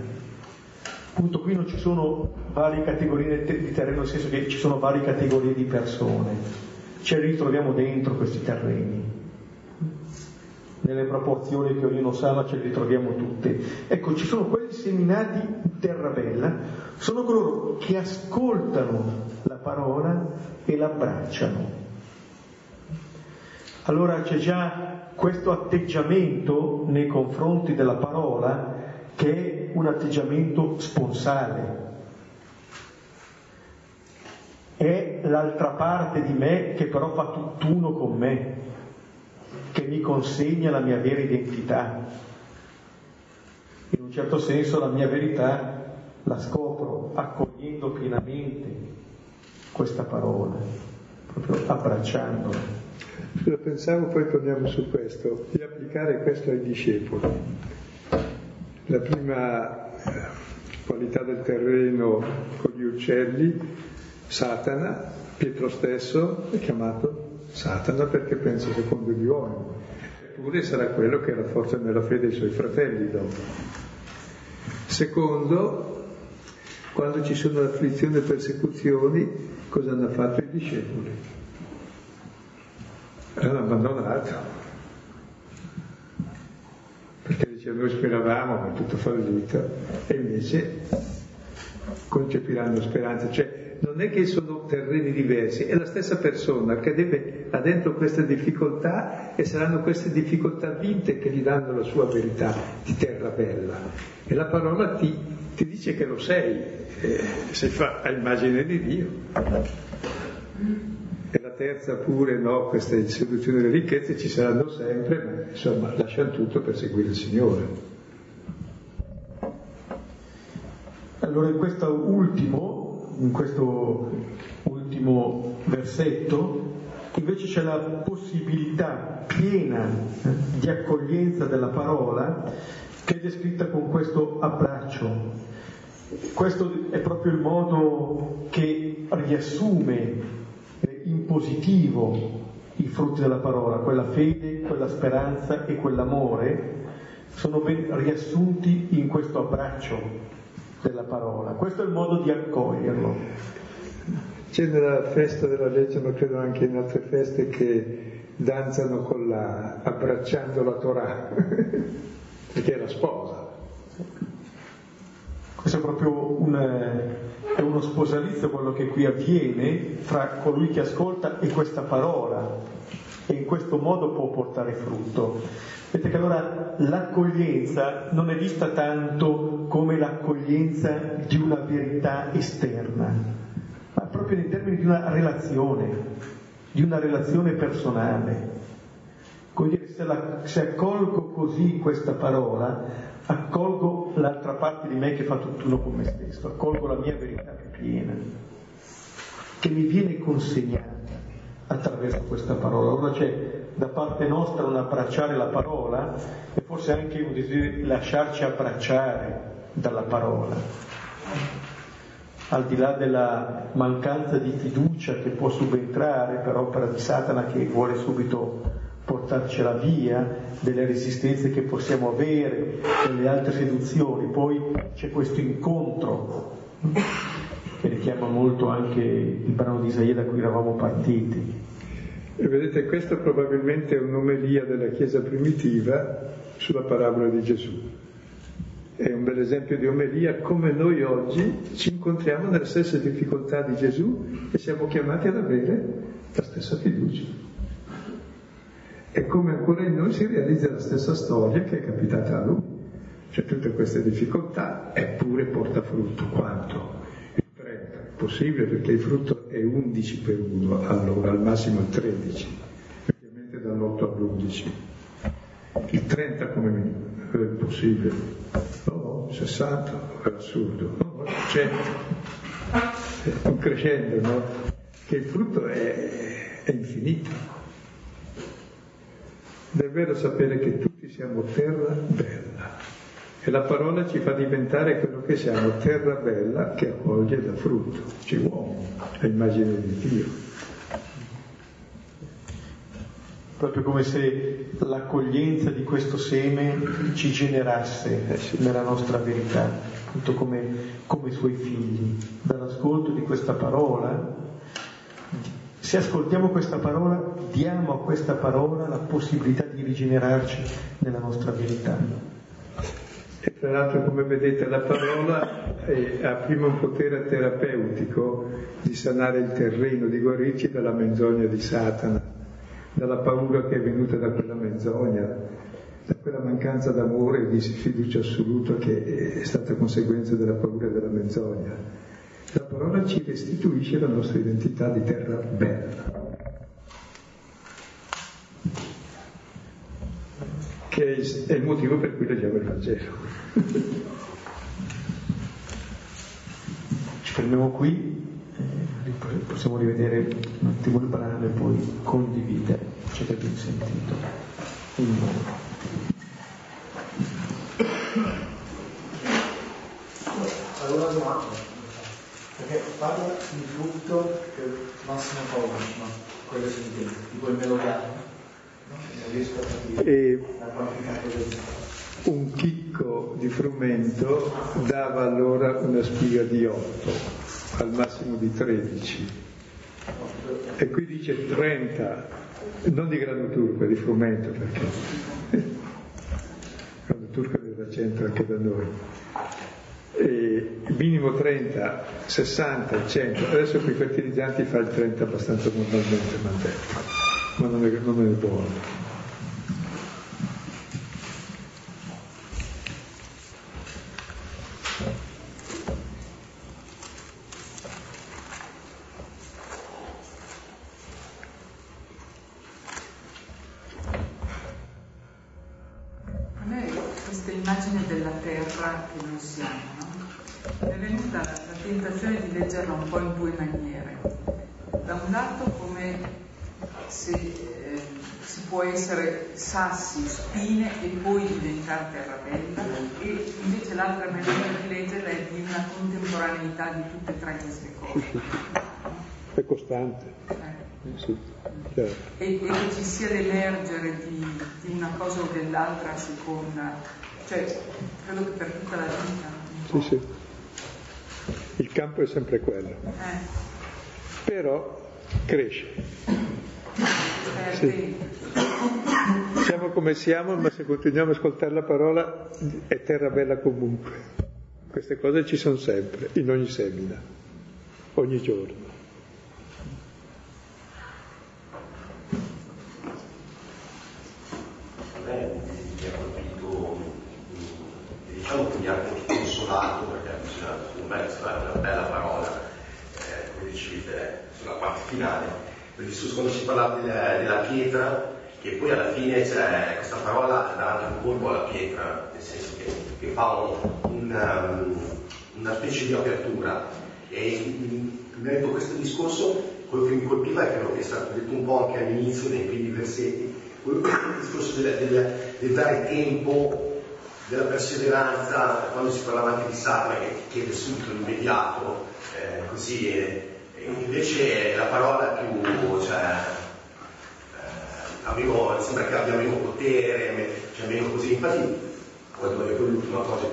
Appunto qui non ci sono varie categorie di terreno, nel senso che ci sono varie categorie di persone, ci ritroviamo dentro questi terreni, nelle proporzioni che ognuno sa, ma ce le ritroviamo tutte. Ecco, ci sono quelli seminati in terra bella, sono coloro che ascoltano la parola e l'abbracciano. Allora c'è già questo atteggiamento nei confronti della parola che è un atteggiamento sponsale. È l'altra parte di me che però fa tutt'uno con me, che mi consegna la mia vera identità. In un certo senso la mia verità la scopro accogliendo pienamente questa parola, proprio abbracciandola. Pensavo, poi torniamo su questo, di applicare questo ai discepoli. La prima eh, qualità del terreno con gli uccelli, Satana, Pietro stesso è chiamato Satana perché pensa secondo gli uomini, eppure sarà quello che rafforza nella fede i suoi fratelli dopo. Secondo, quando ci sono afflizioni e persecuzioni, cosa hanno fatto i discepoli? l'hanno abbandonato. Perché dice noi speravamo, ma tutto fallito, e invece concepiranno speranza. Cioè non è che sono terreni diversi, è la stessa persona che deve, ha dentro queste difficoltà e saranno queste difficoltà vinte che gli danno la sua verità di terra bella. E la parola ti, ti dice che lo sei, eh, sei fa a immagine di Dio terza pure no, queste seduzioni delle ricchezze ci saranno sempre, ma insomma lasciano tutto per seguire il Signore. Allora in questo ultimo, in questo ultimo versetto, invece c'è la possibilità piena eh, di accoglienza della parola che è descritta con questo abbraccio. Questo è proprio il modo che riassume in positivo i frutti della parola, quella fede, quella speranza e quell'amore sono ben riassunti in questo abbraccio della parola. Questo è il modo di accoglierlo. C'è nella festa della legge, ma credo anche in altre feste, che danzano con la, abbracciando la Torah, perché è la sposa. Questo è proprio un, è uno sposalizio quello che qui avviene fra colui che ascolta e questa parola e in questo modo può portare frutto. Vedete che allora l'accoglienza non è vista tanto come l'accoglienza di una verità esterna, ma proprio in termini di una relazione, di una relazione personale. Dire, se, la, se accolgo così questa parola, accolgo l'altra parte di me che fa tutt'uno con me stesso, accolgo la mia verità piena, che mi viene consegnata attraverso questa parola. Allora c'è da parte nostra un abbracciare la parola e forse anche un desiderio di lasciarci abbracciare dalla parola. Al di là della mancanza di fiducia che può subentrare per opera di Satana che vuole subito portarcela via, delle resistenze che possiamo avere, delle altre seduzioni. Poi c'è questo incontro che richiama molto anche il brano di Isaia da cui eravamo partiti. E vedete, questa probabilmente è un'omelia della Chiesa primitiva sulla parabola di Gesù. È un bel esempio di omelia come noi oggi ci incontriamo nelle stesse difficoltà di Gesù e siamo chiamati ad avere la stessa fiducia e come ancora in noi si realizza la stessa storia che è capitata a lui. C'è tutte queste difficoltà, eppure porta frutto. Quanto? Il 30. Possibile perché il frutto è 11 per 1, allora al massimo il 13, ovviamente dall'8 all'11. Il 30 30 come minimo, è possibile. No, 60, è assurdo. No, 100. Un crescendo, no? Che il frutto è, è infinito. Ed è vero sapere che tutti siamo terra bella. E la parola ci fa diventare quello che siamo, terra bella che accoglie da frutto. Ci vuole, è immagine di Dio. proprio come se l'accoglienza di questo seme ci generasse nella nostra verità, appunto come, come suoi figli. Dall'ascolto di questa parola, se ascoltiamo questa parola, diamo a questa parola la possibilità di rigenerarci nella nostra verità. E tra l'altro, come vedete, la parola ha prima un potere terapeutico di sanare il terreno, di guarirci dalla menzogna di Satana dalla paura che è venuta da quella menzogna, da quella mancanza d'amore e di fiducia assoluta che è stata conseguenza della paura della menzogna. La parola ci restituisce la nostra identità di terra bella, che è il motivo per cui leggiamo il Vangelo. Ci fermiamo qui possiamo rivedere un attimo il brano e poi condividere ciò che abbiamo sentito in noi. Allora domanda, perché parla di frutto che Massimo Paolo, ma quello che intende, tipo il melograno, del un chicco di frumento dava allora una spiga di 8 al massimo di 13. E qui dice 30, non di grano turco, di frumento, perché grano turco da centro anche da noi. E minimo 30, 60, 100, adesso con i fertilizzanti fa il 30 abbastanza normalmente, ma non è, non è buono. Sassi, spine e poi diventare terrabella e invece l'altra maniera di leggerla è di una contemporaneità di tutte e tre queste cose. È costante. Eh. Sì, certo. e, e, che ci sia l'emergere di, di, una cosa o dell'altra a seconda, cioè credo che per tutta la vita. Sì, sì. Il campo è sempre quello. Eh. Però cresce. Eh, sì. Siamo come siamo, ma se continuiamo a ascoltare la parola è terra bella comunque. Queste cose ci sono sempre, in ogni semina, ogni giorno. colpito, diciamo che mi ha consolato perché secondo me è stata una bella parola, eh, come dicete, sulla parte finale, perché quando si parlava della, della pietra che poi alla fine c'è questa parola dà anche un colpo alla pietra, nel senso che, che fa un, una, um, una specie di apertura. E merito questo discorso, quello che mi colpiva è quello che è stato detto un po' anche all'inizio nei primi versetti, il discorso del, del, del dare tempo, della perseveranza, quando si parlava anche di Satana che chiede subito l'immediato, eh, così, e, invece la parola più, cioè, avevo, sembra che abbia meno potere, cioè meno così, infatti poi poi l'ultima cosa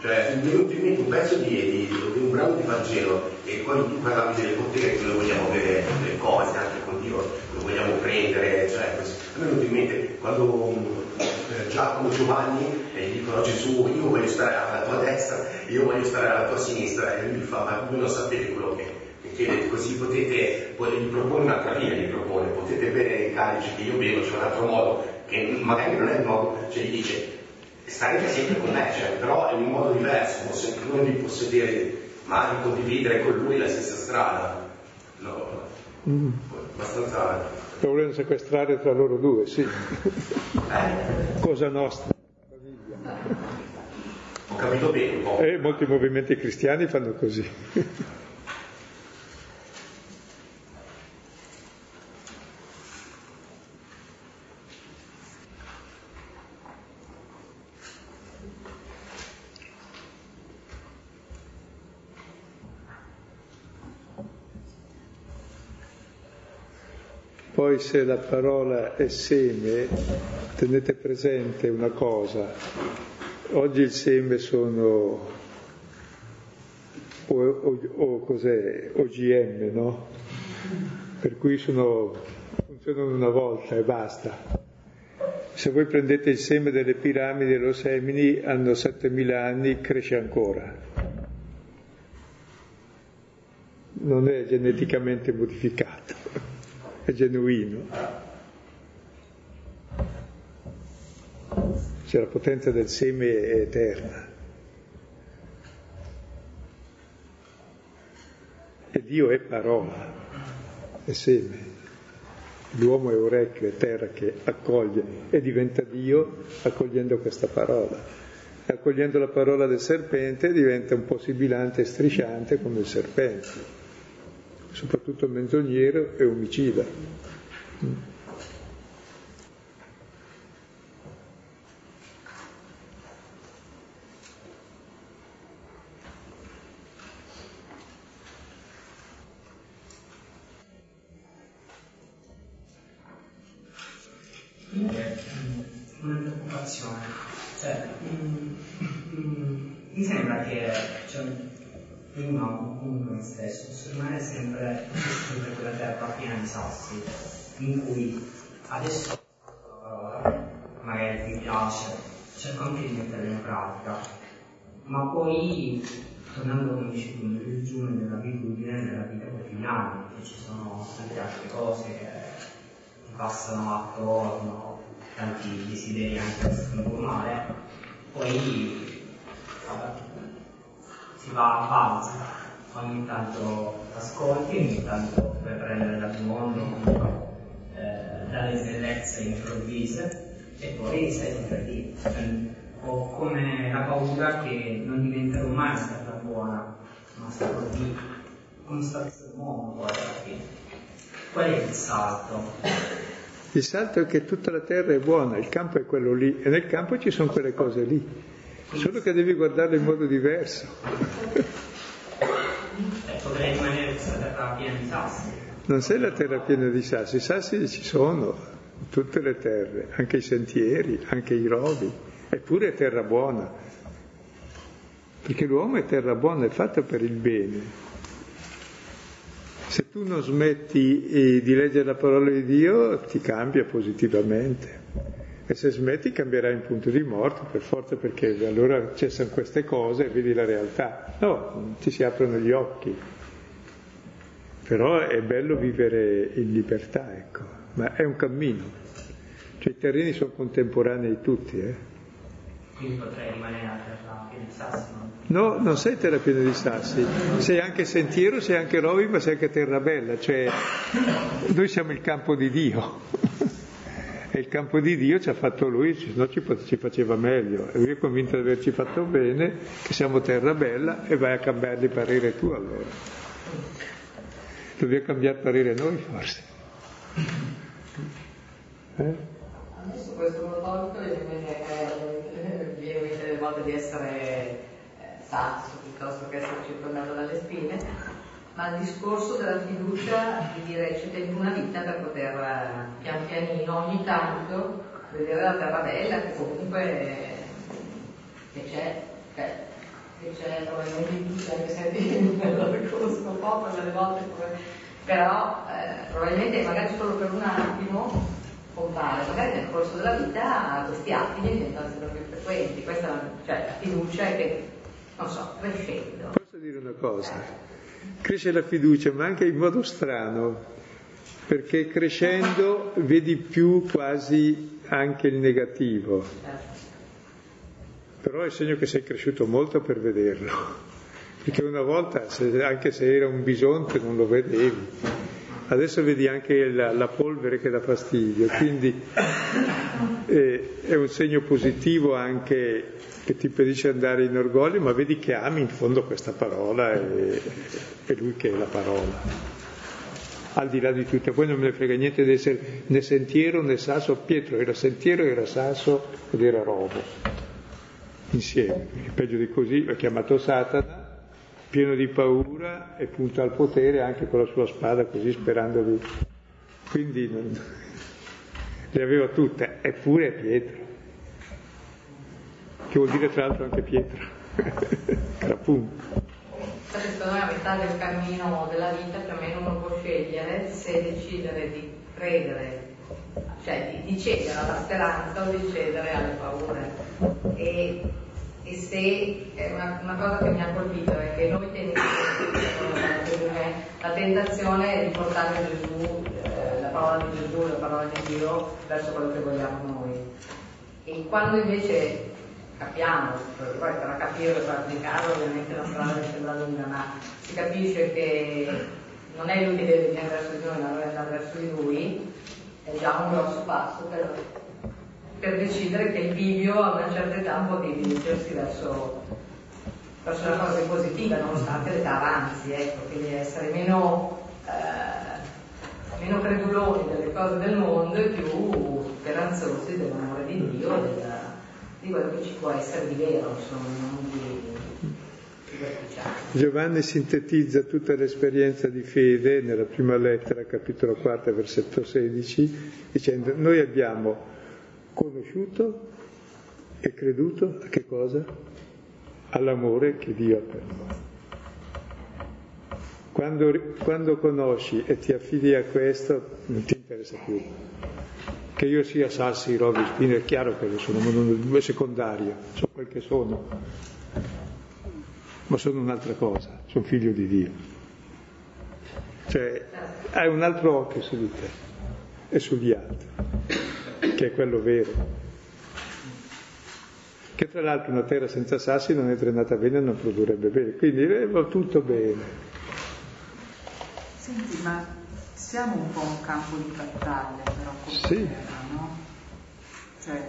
cioè mi è venuto un pezzo di, di, di, un brano di Vangelo e quando tu parlavi del potere che noi vogliamo avere le cose anche con Dio, lo vogliamo prendere, cioè a me è venuto in mente quando eh, Giacomo Giovanni eh, gli dicono Gesù io voglio stare alla tua destra, io voglio stare alla tua sinistra e lui fa ma voi non sapete quello che chiede così potete, gli propone un'altra via, gli propone, potete bere i calici che io bevo, c'è un altro modo, che magari non è il modo, cioè gli dice, starete sempre con me, cioè, però è un modo diverso, non di possedere, ma di condividere con lui la stessa strada. No, mm. abbastanza Lo volevano sequestrare tra loro due, sì. Cosa nostra. Ho capito bene. E molti movimenti cristiani fanno così. Poi se la parola è seme, tenete presente una cosa, oggi il seme sono o, o, o cos'è, OGM, no? Per cui sono, funzionano una volta e basta. Se voi prendete il seme delle piramidi e lo semini, hanno 7000 anni, cresce ancora. Non è geneticamente modificato è genuino. Cioè la potenza del seme è eterna. E Dio è parola, è seme. L'uomo è orecchio, è terra che accoglie e diventa Dio accogliendo questa parola. E accogliendo la parola del serpente diventa un po' sibilante e strisciante come il serpente soprattutto menzognero e omicida. una preoccupazione, cioè, mm, mm, mi sembra che cioè, uno con noi stesso, posso sempre, sempre quella terra piena di sassi, in cui adesso magari mi piace, cerco anche di metterla in pratica, ma poi tornando come dici tu nel digiuno dell'abitudine, nella vita quotidiana, che ci sono tante altre cose che passano attorno, tanti desideri anche a male, poi vabbè, si va a pausa, ogni tanto ascolti, ogni tanto puoi prendere dal mondo, eh, dalle snellezze improvvise e poi sei sempre lì. Ho come la paura che non diventerò mai stata buona, ma starò lì, il mondo poi alla fine. Qual è il salto? Il salto è che tutta la terra è buona, il campo è quello lì e nel campo ci sono quelle cose lì solo che devi guardarlo in modo diverso. Eh, potrei rimanere questa terra piena di sassi. Non sei la terra piena di sassi, i sassi ci sono, tutte le terre, anche i sentieri, anche i rovi, eppure è terra buona, perché l'uomo è terra buona, è fatto per il bene. Se tu non smetti eh, di leggere la parola di Dio, ti cambia positivamente. E se smetti cambierai in punto di morte, per forza, perché allora cessano queste cose e vedi la realtà. No, ti si aprono gli occhi. Però è bello vivere in libertà, ecco, ma è un cammino. Cioè i terreni sono contemporanei tutti, eh. Quindi potrei rimanere a terra piena di sassi, no? non sei terra piena di sassi, sei anche sentiero, sei anche rovi, ma sei anche terra bella, cioè noi siamo il campo di Dio. E il campo di Dio ci ha fatto lui, se no ci, ci faceva meglio. E lui è convinto di averci fatto bene, che siamo terra bella e vai a cambiargli parere tu allora. Dobbiamo cambiare parere noi forse. Eh? Adesso questo prototipo viene delle volte di essere eh, sasso piuttosto che essere circondato dalle spine ma il discorso della fiducia di dire ci tengo una vita per poter eh, pian pianino ogni tanto vedere la terra bella che comunque che c'è, cioè, che c'è probabilmente tutti anche se lo conosco poco delle volte come, però eh, probabilmente magari solo per un attimo compare, magari nel corso della vita questi attimi diventano sempre più frequenti, questa cioè, la fiducia è che non so, crescendo. Posso dire una cosa? Cresce la fiducia, ma anche in modo strano, perché crescendo vedi più quasi anche il negativo. Però è segno che sei cresciuto molto per vederlo, perché una volta, anche se era un bisonte, non lo vedevi. Adesso vedi anche la, la polvere che dà fastidio, quindi eh, è un segno positivo anche che ti impedisce di andare in orgoglio, ma vedi che ami in fondo questa parola e è lui che è la parola. Al di là di tutto, poi non me ne frega niente di essere né sentiero né sasso, Pietro era sentiero, era sasso ed era robo, insieme. Peggio di così l'ha chiamato Satana pieno di paura e punta al potere anche con la sua spada così sperando di... Quindi non... le aveva tutte, eppure è Pietro, che vuol dire tra l'altro anche Pietro, appunto. Secondo me a metà del cammino della vita più o meno uno può scegliere se decidere di credere, cioè di, di cedere alla speranza o di cedere alle paure. E e se una, una, cosa che mi ha colpito è che noi teniamo la tentazione di portare Gesù, eh, la parola di Gesù, la parola di Dio verso quello che vogliamo noi. E quando invece capiamo, poi per capire e praticarlo ovviamente la strada sembra lunga, ma si capisce che non è lui che deve venire verso di noi, ma noi andare verso di lui, è già un grosso passo per per decidere che il bivio a una certa età può dirigersi verso, verso una cosa positiva, nonostante l'età avanzi, ecco, quindi essere meno, eh, meno creduloni delle cose del mondo e più speranzosi dell'amore di Dio, della, di quello che ci può essere di vero, insomma, non di, Giovanni sintetizza tutta l'esperienza di fede nella prima lettera, capitolo 4, versetto 16, dicendo noi abbiamo conosciuto e creduto a che cosa? All'amore che Dio ha per noi. Quando, quando, conosci e ti affidi a questo, non ti interessa più. Che io sia Sassi, Rovi, Spina, è chiaro che sono, è secondario, so quel che sono, ma sono un'altra cosa, sono figlio di Dio. Cioè, hai un altro occhio su di te e sugli altri che è quello vero. Che tra l'altro una terra senza sassi non è drenata bene e non produrrebbe bene, quindi eh, va tutto bene. Senti, ma siamo un po' un campo di battaglia però come sì. terra, no? Cioè,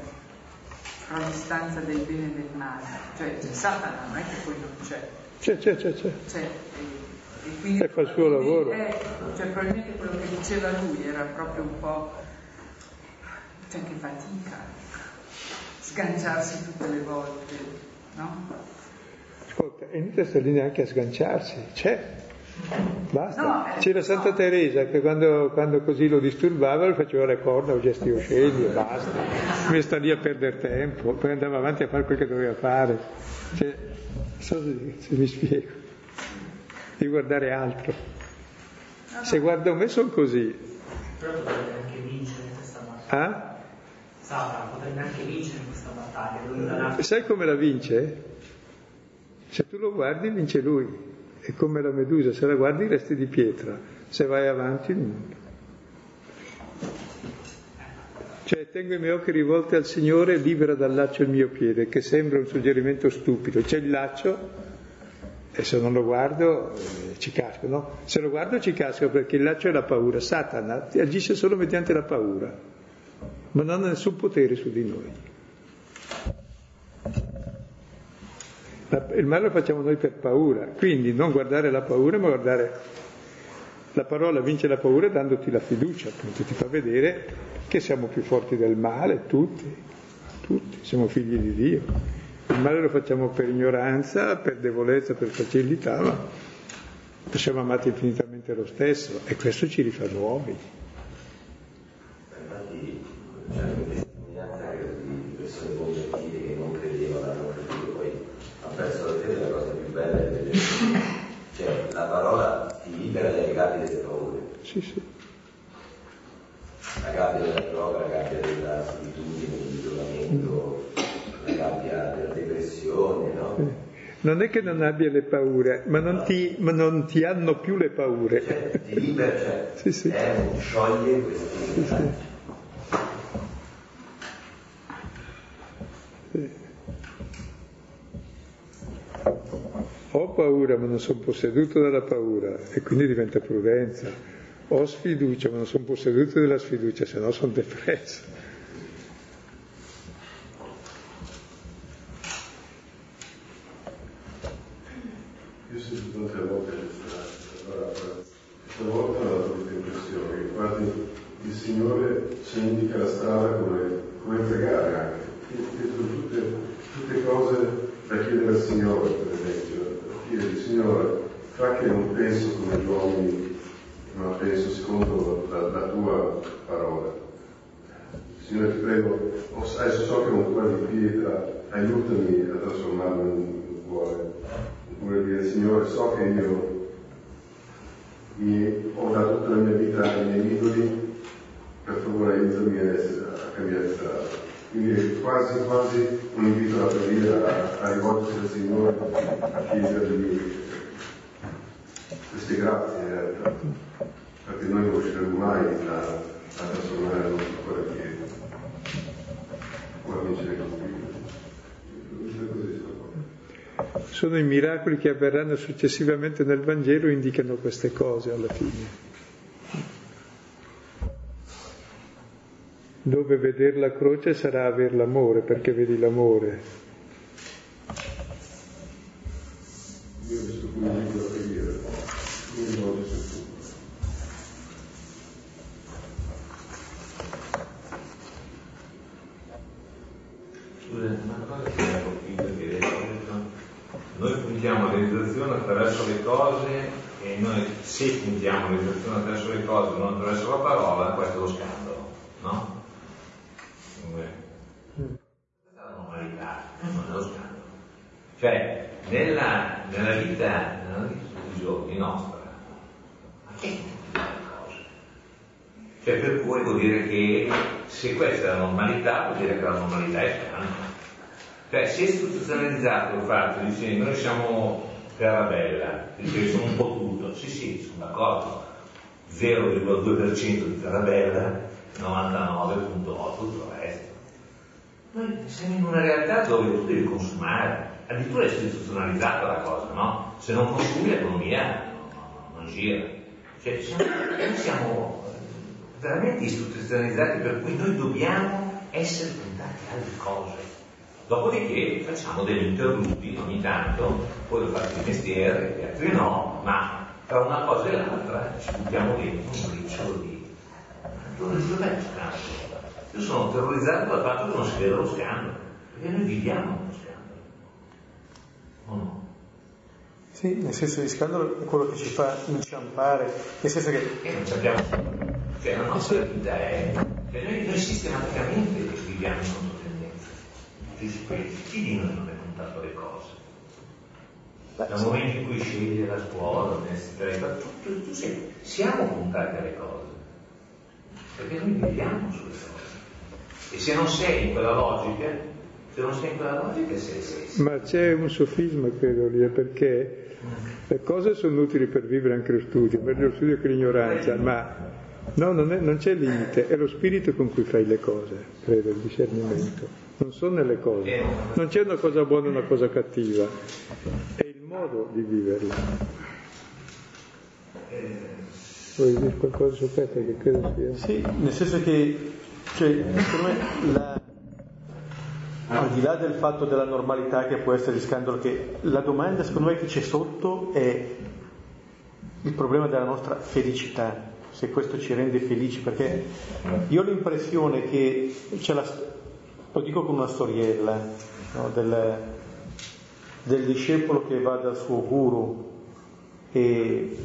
tra l'istanza del bene e del male. Cioè, Satana non è che poi non c'è. C'è, c'è, c'è, c'è. c'è e, e quindi e fa il suo lavoro. È, cioè, probabilmente quello che diceva lui era proprio un po' c'è anche fatica sganciarsi tutte le volte, no? Ascolta, e non sta lì neanche a sganciarsi, c'è. Basta. No, eh, C'era Santa no. Teresa che quando, quando, così lo disturbava lo faceva le corna o gesti osceni e basta. Mi sta lì a perdere tempo, poi andava avanti a fare quel che doveva fare. Cioè, so se, se mi spiego. Di guardare altro. Se guardo me sono così. Però potrebbe anche vincere questa battaglia. Ah? Satana potrebbe anche vincere questa battaglia. Sai come la vince? Se tu lo guardi vince lui, è come la medusa, se la guardi resti di pietra, se vai avanti nulla. Cioè tengo i miei occhi rivolti al Signore libera dal laccio il mio piede, che sembra un suggerimento stupido. C'è il laccio e se non lo guardo eh, ci casco, no? Se lo guardo ci casco perché il laccio è la paura. Satana agisce solo mediante la paura ma non ha nessun potere su di noi. Il male lo facciamo noi per paura, quindi non guardare la paura, ma guardare la parola vince la paura dandoti la fiducia, appunto, ti fa vedere che siamo più forti del male, tutti, tutti, siamo figli di Dio. Il male lo facciamo per ignoranza, per debolezza, per facilità, ma siamo amati infinitamente lo stesso e questo ci rifà nuovi. c'è anche testimonianza di persone convertite che non credevano, hanno creduto, poi ha perso la fede, la cosa più bella è vedere. Cioè, la parola ti libera dalle gabbie delle paure. Sì, sì. La gabbia della droga, la gabbia della solitudine, dell'isolamento, la gabbia della depressione, no? Non è che non abbia le paure, ma non ti, ma non ti hanno più le paure. Cioè, ti libera, cioè, sì, sì. È, scioglie questi sì, sì. Ho paura ma non sono posseduto dalla paura e quindi diventa prudenza. Ho sfiducia, ma non sono posseduto della sfiducia, se no sono depresso. Io ho sentito tante volte questa, volta ho dato questa impressione che il Signore ci indica la strada come, pregare anche. Tutte, cose da chiedere al Signore, per esempio. Chiedere, Signore, fa che non penso come gli uomini, ma penso secondo la, la tua parola. Signore ti prego, adesso so che è un cuore di pietra, aiutami a trasformarlo in un cuore. Oppure dire, Signore, so che io mi, ho dato tutta la mia vita ai miei idoli, per favore aiutami a, essere, a cambiare strada. Quindi quasi quasi un invito alla preghiera a rivolgersi al Signore, a chiedergli queste grazie in realtà, perché noi non riusciremo mai a, a trasformare il nostro cuore a vincere con Sono i miracoli che avverranno successivamente nel Vangelo indicano queste cose alla fine. Dove vedere la croce sarà aver l'amore, perché vedi l'amore. Io ho visto come libro la preghiera, quindi voglio su Noi puntiamo realizzazione attraverso le cose e noi se puntiamo realizzazione attraverso le cose non attraverso la parola, questo è lo scandalo, no? Questa è la normalità, non è lo scandalo. Cioè, nella, nella vita, nella vita di giorni nostra, ma che? Cioè, per cui vuol dire che se questa è la normalità, vuol dire che la normalità è scandalo. Cioè, si è istituzionalizzato il fatto di dire noi siamo terra bella, dice sono un po' tutto, sì sì, sono d'accordo, 0,2% di terra bella, 99,8% tutto il resto. Noi siamo in una realtà dove tu devi consumare, addirittura è istituzionalizzata la cosa, no? Se non consumi l'economia non, non, non gira. Cioè, siamo, noi siamo veramente istituzionalizzati per cui noi dobbiamo essere puntati alle cose. Dopodiché facciamo degli interlutti ogni tanto, poi lo fate il mestiere, gli altri no, ma tra una cosa e l'altra ci buttiamo dentro un briciolo di... Dove dov'è lo scandalo? Io sono terrorizzato dal fatto che non si veda lo scandalo, perché noi viviamo uno scandalo. O no? Sì, nel senso di scandalo è quello che ci fa inciampare, nel senso che... E non sappiamo, cioè la nostra vita è... Cioè noi, noi sistematicamente viviamo in controtendenza. Chi di noi non è puntato alle cose? Dal momento in cui sceglie la scuola, l'università, tu, tu, tu sei, siamo puntati alle cose, perché noi viviamo sulle cose. E se non sei in quella logica, se non sei in quella logica sei, sei, sei. Ma c'è un sofisma, credo lì, perché le cose sono utili per vivere anche lo studio, meglio lo studio che l'ignoranza, ma no, non, è, non c'è limite, è lo spirito con cui fai le cose, credo, il discernimento. Non sono nelle cose, non c'è una cosa buona e una cosa cattiva, è il modo di viverla. Vuoi dire qualcosa su questo che credo sia? Sì, nel senso che, cioè, secondo me, la, al di là del fatto della normalità che può essere di scandalo, che la domanda secondo me che c'è sotto è il problema della nostra felicità, se questo ci rende felici, perché io ho l'impressione che la, lo dico con una storiella, no, del, del discepolo che va dal suo guru e,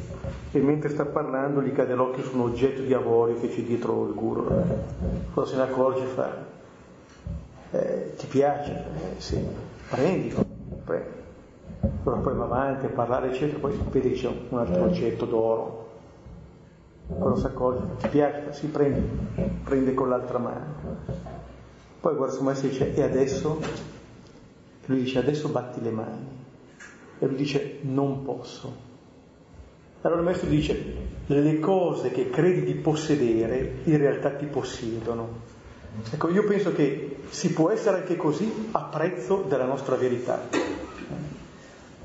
e, mentre sta parlando gli cade l'occhio su un oggetto di avorio che c'è dietro il guru. Quando se ne accorge fa, eh, ti piace? Eh, sì, prendilo, prendi. Allora poi va avanti a parlare, eccetera, poi che c'è un altro oggetto d'oro. Quando si accorge, ti piace? Sì, prendi, prende con l'altra mano. Poi guarda su maestro dice, e adesso? E lui dice, adesso batti le mani. E lui dice, non posso. Allora il maestro dice, le cose che credi di possedere in realtà ti possiedono. Ecco, io penso che si può essere anche così a prezzo della nostra verità.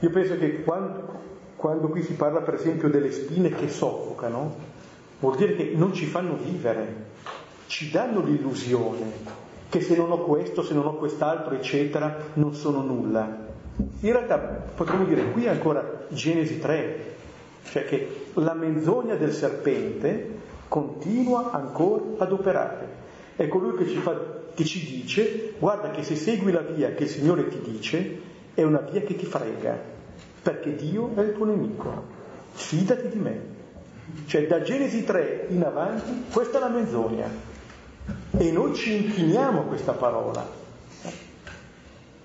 Io penso che quando, quando qui si parla per esempio delle spine che soffocano, vuol dire che non ci fanno vivere, ci danno l'illusione che se non ho questo, se non ho quest'altro, eccetera, non sono nulla. In realtà potremmo dire qui ancora Genesi 3, cioè che la menzogna del serpente continua ancora ad operare. È colui che ci, fa, che ci dice, guarda che se segui la via che il Signore ti dice, è una via che ti frega, perché Dio è il tuo nemico. Fidati di me. Cioè da Genesi 3 in avanti, questa è la menzogna. E noi ci inchiniamo a questa parola.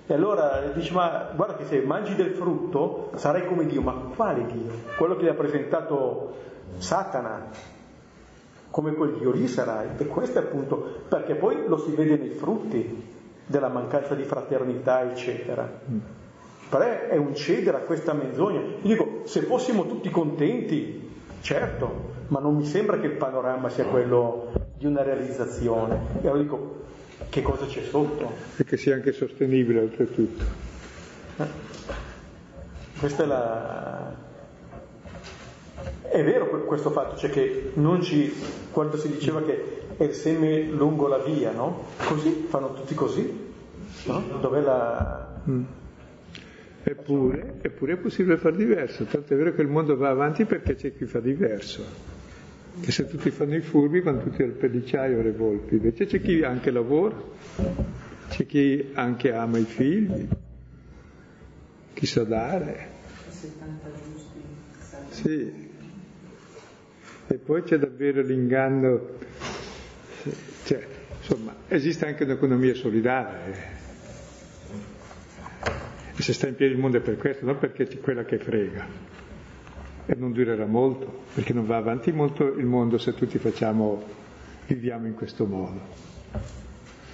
E allora dici, ma guarda che se mangi del frutto sarai come Dio, ma quale Dio? Quello che gli ha presentato Satana, come quel Dio lì sarai. E questo è appunto, perché poi lo si vede nei frutti della mancanza di fraternità, eccetera. Però è un cedere a questa menzogna. Io dico, se fossimo tutti contenti, certo, ma non mi sembra che il panorama sia quello di una realizzazione. E allora dico, che cosa c'è sotto? E che sia anche sostenibile oltretutto. Eh? Questa è la... È vero questo fatto, cioè che non ci... quando si diceva che è il seme lungo la via, no? Così, fanno tutti così, no? Dov'è la... Mm. Eppure, eppure, è possibile far diverso, tanto è vero che il mondo va avanti perché c'è chi fa diverso. Che se tutti fanno i furbi vanno tutti al pellicciaio alle volpi, invece c'è chi anche lavora, c'è chi anche ama i figli, chi sa dare. Sì. E poi c'è davvero l'inganno, cioè, insomma, esiste anche un'economia solidale. E se sta in piedi il mondo è per questo, non perché c'è quella che frega. E non durerà molto, perché non va avanti molto il mondo se tutti facciamo, viviamo in questo modo.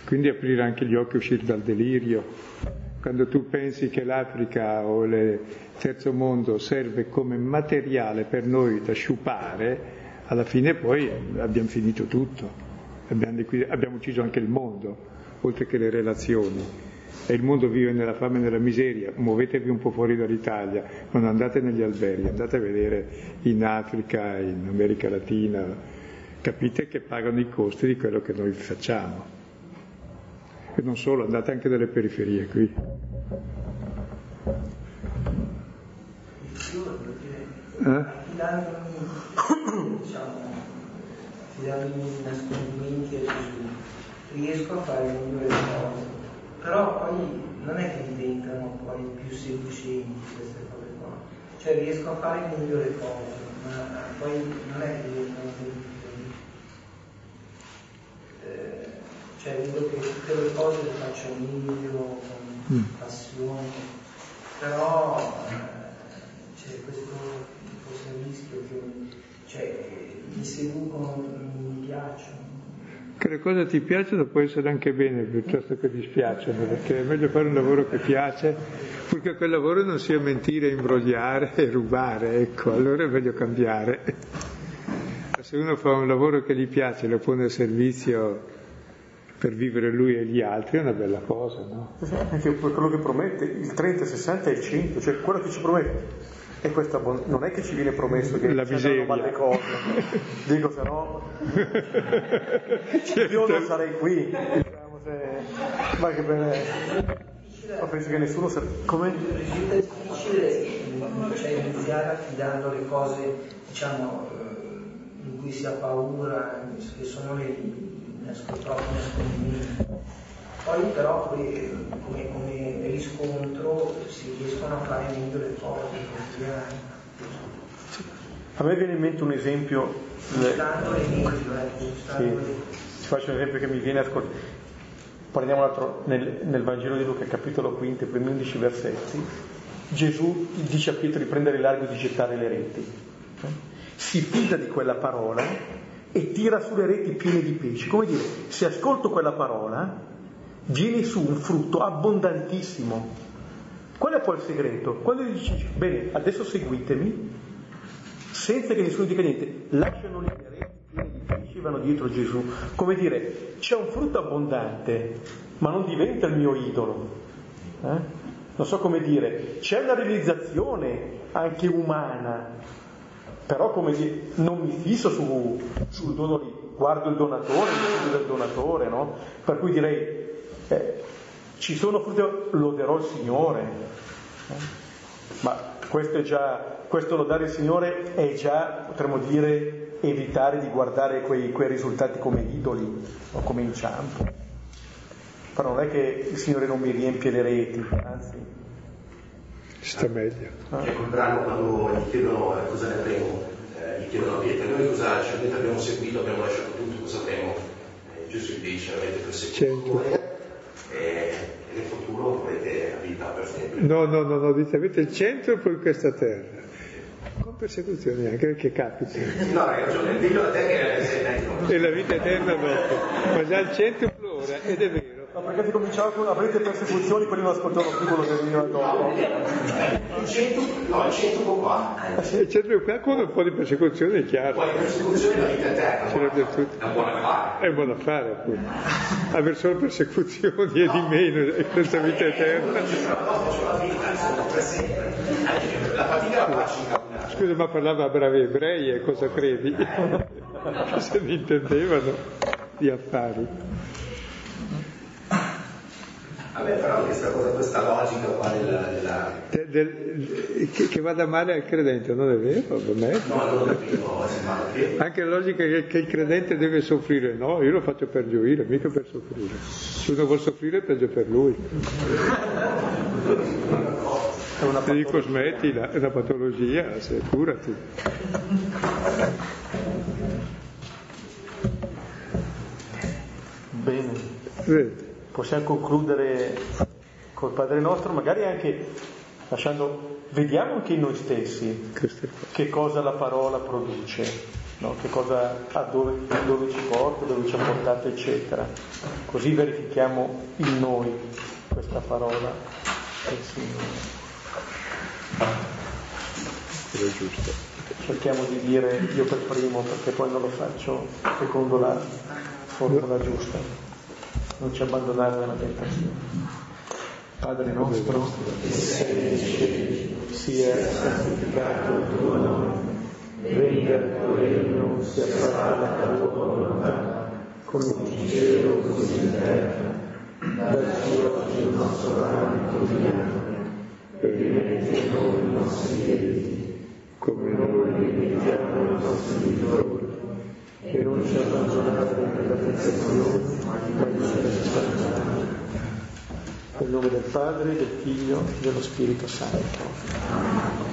Quindi aprire anche gli occhi, uscire dal delirio. Quando tu pensi che l'Africa o il terzo mondo serve come materiale per noi da sciupare, alla fine poi abbiamo finito tutto, abbiamo, abbiamo ucciso anche il mondo, oltre che le relazioni e il mondo vive nella fame e nella miseria, muovetevi un po' fuori dall'Italia, non andate negli alberghi, andate a vedere in Africa, in America Latina, capite che pagano i costi di quello che noi facciamo. E non solo, andate anche nelle periferie qui. Eh? diciamo, affidarmi i nascondimenti Gesù, riesco a fare migliore cose però poi non è che diventano poi più sedicenti queste cose qua, cioè riesco a fare migliori cose, ma poi non è che diventano sedicenti. Eh, cioè vedo che tutte le cose le faccio meglio, con mm. passione, però eh, c'è questo forse rischio che cioè, mi seducono, mi piacciono cose ti piacciono può essere anche bene piuttosto che dispiacciono, perché è meglio fare un lavoro che piace, purché quel lavoro non sia mentire, imbrogliare e rubare, ecco, allora è meglio cambiare. Se uno fa un lavoro che gli piace, lo pone a servizio per vivere lui e gli altri è una bella cosa, no? Anche quello che promette, il 30, 60 e il 100, cioè quello che ci promette e questo non è che ci viene promesso che la miseria. male cose. Dico se no certo. io non sarei qui. Diciamo, se... Ma che bene. Ma penso che nessuno sa. Come? Risulta difficile cioè, iniziare affidando le cose, diciamo, eh, in cui si ha paura, che sono le troppo poi però come, come, riscontro si riescono a fare meglio le cose quotidiane. A me viene in mente un esempio. L'esempio, ecco, sì. Ti faccio un esempio che mi viene a. Prendiamo altro, nel, nel, Vangelo di Luca, capitolo 5, i primi 11 versetti, Gesù dice a Pietro di prendere l'argo e di gettare le reti. Si fida di quella parola e tira sulle reti piene di pesci. Come dire, se ascolto quella parola, viene su un frutto abbondantissimo. Qual è poi il segreto? Quando gli dici, bene, adesso seguitemi, senza che nessuno dica niente, lasciano lì piene di pesci vanno dietro Gesù. Come dire, c'è un frutto abbondante, ma non diventa il mio idolo. Eh? Non so come dire, c'è una realizzazione anche umana, però come dire, non mi fisso su, sul dono lì, guardo il donatore, il del donatore, no? Per cui direi, eh, ci sono frutti, loderò il Signore. Eh? Ma questo è già, questo lodare il Signore è già, potremmo dire, evitare di guardare quei, quei risultati come idoli o come inciampo. Però non è che il Signore non mi riempie le reti, anzi sta meglio. Ah. Il brano quando gli chiedono eh, cosa ne avremo, eh, gli chiedono a Pietro, noi cosa ci abbiamo seguito, abbiamo lasciato tutto, cosa avremo? Eh, Gesù dice, avete perseguito e nel futuro avrete la vita per sempre. No, no, no, no, dite avete il centro e poi questa terra. Con persecuzioni anche perché capita. No, hai ragione, dillo a te che sei E la vita eterna dopo. Ma già il centro flora ed è vero. Ma perché si cominciava con avrete persecuzioni, quelli non ascoltavano più quello che veniva dopo. Il centro, no, il centro qua. Il centro qua con un po' di persecuzione è chiaro. Poi persecuzione la vita eterna. Sarebbe tutto. È un buon affare. È un buon affare, appunto. Avere solo persecuzioni e di meno e questa vita eterna. La fatica la faccio. Scusa, ma parlava bravi ebrei e cosa credi? Se ne intendevano di affari. Vabbè, però questa, cosa, questa logica qua della... della... De, del, che, che, vada male al credente, non è vero? Per me? No, non è vero. Anche la logica che, che, il credente deve soffrire, no, io lo faccio per gioire, mica per soffrire. Se uno vuole soffrire peggio per lui. È una Ti dico smettila, è una patologia, se, curati. Bene. Vedi possiamo concludere col Padre nostro, magari anche lasciando, vediamo anche in noi stessi che cosa la parola produce, no? che cosa, a dove, dove, ci porta, dove ci ha portato, eccetera. Così verifichiamo in noi questa parola del Signore. Cerchiamo di dire io per primo perché poi non lo faccio secondo la formula giusta non ci abbandonare nella tentazione. Padre nostro, che sei nei cieli, sia santificato il tuo nome, venga il tuo regno, sia fatta la tua volontà, come in cielo così in terra. Dacci oggi il nostro pane quotidiano, e rimetti a noi i nostri debiti, come noi rimettiamo i nostri debitori e non ci abbandonare nella tentazione, ma ci Nel nome del Padre, del Figlio e dello Spirito Santo.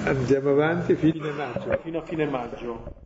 Andiamo avanti fino a fine maggio. Fino a fine maggio.